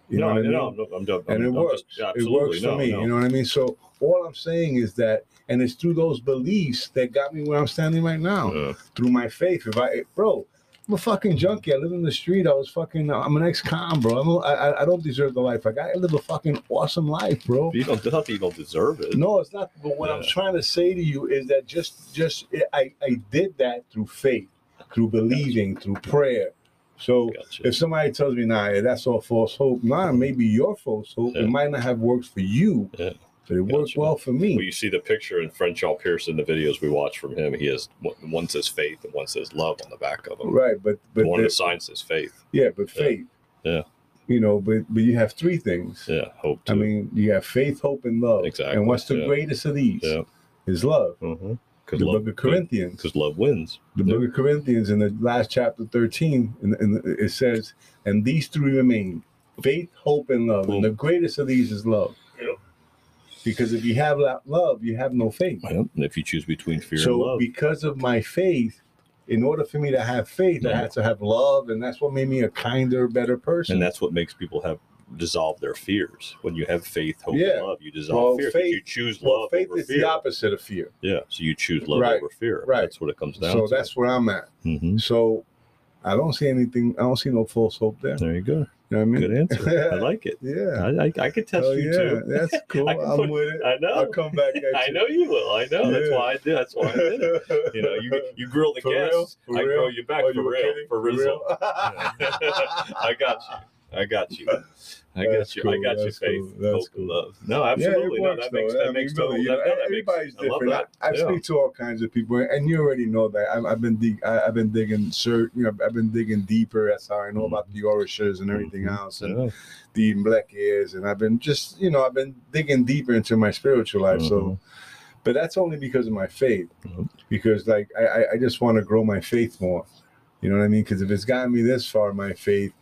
you know no, what I mean? no, no, I'm, I'm, and it I'm works. Just, it works for no, me. no. You know what I mean? So all I'm saying is that, and it's through those beliefs that got me where I'm standing right now. Yeah. Through my faith. If I, bro, I'm a fucking junkie. I live in the street. I was fucking. I'm an ex-con, bro. A, I, I don't deserve the life. Like I live a fucking awesome life, bro. You don't. Not you don't deserve it. No, it's not. But what I'm trying to say to you is that just, just I, I did that through faith, through believing, through prayer. So Gotcha. if somebody tells me, nah, that's all false hope, nah, mm-hmm. maybe your false hope. Yeah. It might not have worked for you, Yeah. But it worked Gotcha. well for me. Well, you see the picture in French All Pearson, the videos we watch from him. He has one- says faith and one says love on the back of them. Right, but but one of the- the signs says faith. yeah, but faith. Yeah. You know, but but you have three things. Yeah, hope. Too. I mean, you have faith, hope, and love. Exactly, And what's the yeah. greatest of these? yeah, Is love. because The love. book of Corinthians. Because love wins. The Yeah. book of Corinthians in the last chapter 13, and, and it says, and these three remain faith, hope, and love. And the greatest of these is love. Because if you have that love, you have no faith. And if you choose between fear and So love, because of my faith, in order for me to have faith, I had to have love, and that's what made me a kinder, better person. and that's what makes people have dissolve their fears. When you have faith, hope, Yeah. and love, you dissolve Well, fear. faith- you choose Well, love faith over is fear. the opposite of fear. Yeah, so you choose love Right, over fear. right. That's what it comes down to. So to. that's where I'm at. Mhm. So I don't see anything. I don't see no false hope there. There you go. You know what I mean? Good answer. I like it. Yeah. I, I, I could test Oh you yeah, too. that's cool. I'm put- with it. I know. I'll come back at you. I know you will. I know. That's why I did. That's why I did it. You know, you you grill the For guests. For I real? grill you back Oh, for were real. kidding? For real. I got you. I got you. I got you. I cool, got you, that's faith. cool, that's hope, cool. love. No, Yeah, absolutely. no, works, that makes that I makes mean, really, you know, no, that makes, everybody's I love different. I, I Yeah. speak to all kinds of people, and you already know that. I've, I've been dig, I, I've been digging, cert, you know, I've been digging deeper. That's how I know about the Orishas and everything Mhm. else, and Yeah. the black ears, and I've been just, you know, I've been digging deeper into my spiritual life. Mhm. So, but that's only because of my faith, Mhm. because like I, I, I just want to grow my faith more. You know what I mean? Because if it's gotten me this far, my faith,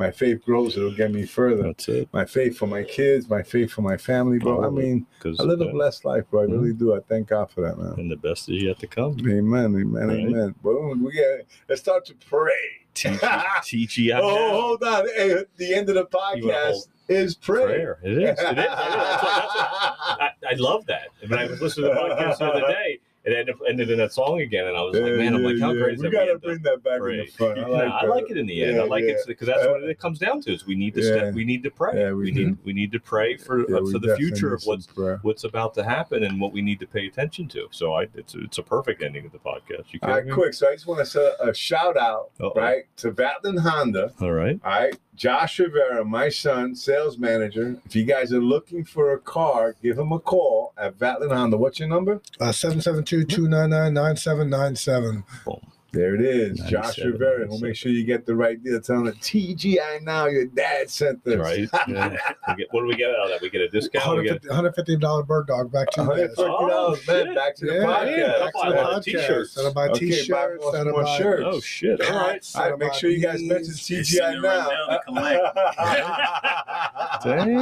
my faith grows, it'll get me further. That's it. My faith for my kids, my faith for my family, bro. I mean, I live a blessed life, bro. I Mhm. really do. I thank God for that, man. and the best is yet to come. Amen, amen, Right. amen. Boom. We got let's start to pray. Teach, teach you oh, hold on. Hey, the end of the podcast is prayer. prayer. It is. It is. I, know. That's what- that's what- I, I love that. When I was listening to the podcast the other day, it ended, ended in that song again, and I was like, Yeah, man, I'm like, how yeah. great is we that? gotta bring that back in the front. I Yeah, like, I like it in the end. I like it because that's what it comes down to. Is we need to step, we need to pray. We we need we need to pray for uh, for the future of what's prayer. what's about to happen and what we need to pay attention to. So I it's it's a perfect ending of the podcast. You All right, me? quick. So I just want to say a shout out, Uh-oh. right, to Vatland Honda. All right. All right, Josh Rivera, my son, sales manager. If you guys are looking for a car, give him a call at Vatland Honda. What's your number? Uh, 772-299-9797. Boom. There it is, Josh 97, Rivera. We'll make sure you get the right deal. Tell him that TGI now. Your dad sent this. Right. Yeah. We get, what do we get out of that? We get a discount. Get $150, $150 bird dog back to you guys. $150, Oh, man. shit. Back to the Yeah, podcast. back I'll to buy the of podcast. t-shirts. That'll buy Okay, t-shirts. more- that'll more shirts. oh shit! All right. All right, make sure you guys mention It's sitting TGI right now. now to collect. Damn.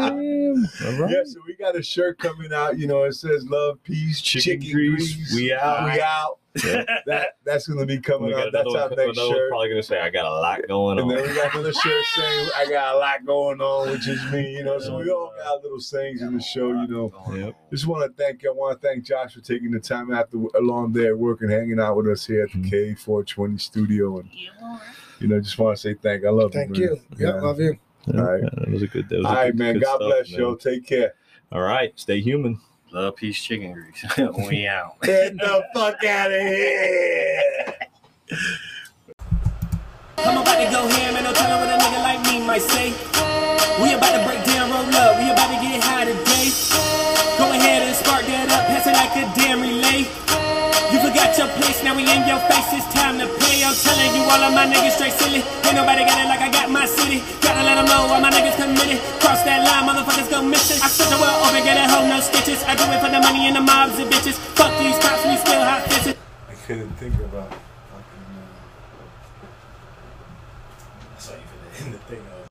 All right. Yeah, so we got a shirt coming out. You know, it says "Love, Peace, Chicken Chicken, grease, grease, we out." we out." Yeah. That that's gonna be coming We out. That's another our next another shirt. probably gonna say, "I got a lot going And on." then we got another shirt saying, "I got a lot going on," which is me. You know, so we all got little sayings in the show. You know, Yep. just want to thank you. I want to thank Josh for taking the time after a long day at work and hanging out with us here at the Mhm. K420 studio. And you know, just want to say thank. you. I love Thank you. Thank you. man. Yeah, love you. Yeah, All right. yeah, that was a good. That was a All right, good, man. good God stuff, bless man. you. Take care. All right, stay human. Love, peace, chicken grease. we out. Get the fuck out of here. I'm about to go ham and no telling what a nigga like me might say. We about to break down, roll up, we about to get high today. Go ahead and spark that up, pass it like a damn relay. You forgot your place, now we in your face, it's time to pay. I'm telling you, all of my niggas straight silly. Ain't nobody got it like I got my city. Gotta let them know all my niggas committed. Cross that line, motherfuckers go missing. I switch the world get a no stitches. I do it for the money and the mobs and bitches. Fuck these cops, we still hot bitches. I couldn't think about.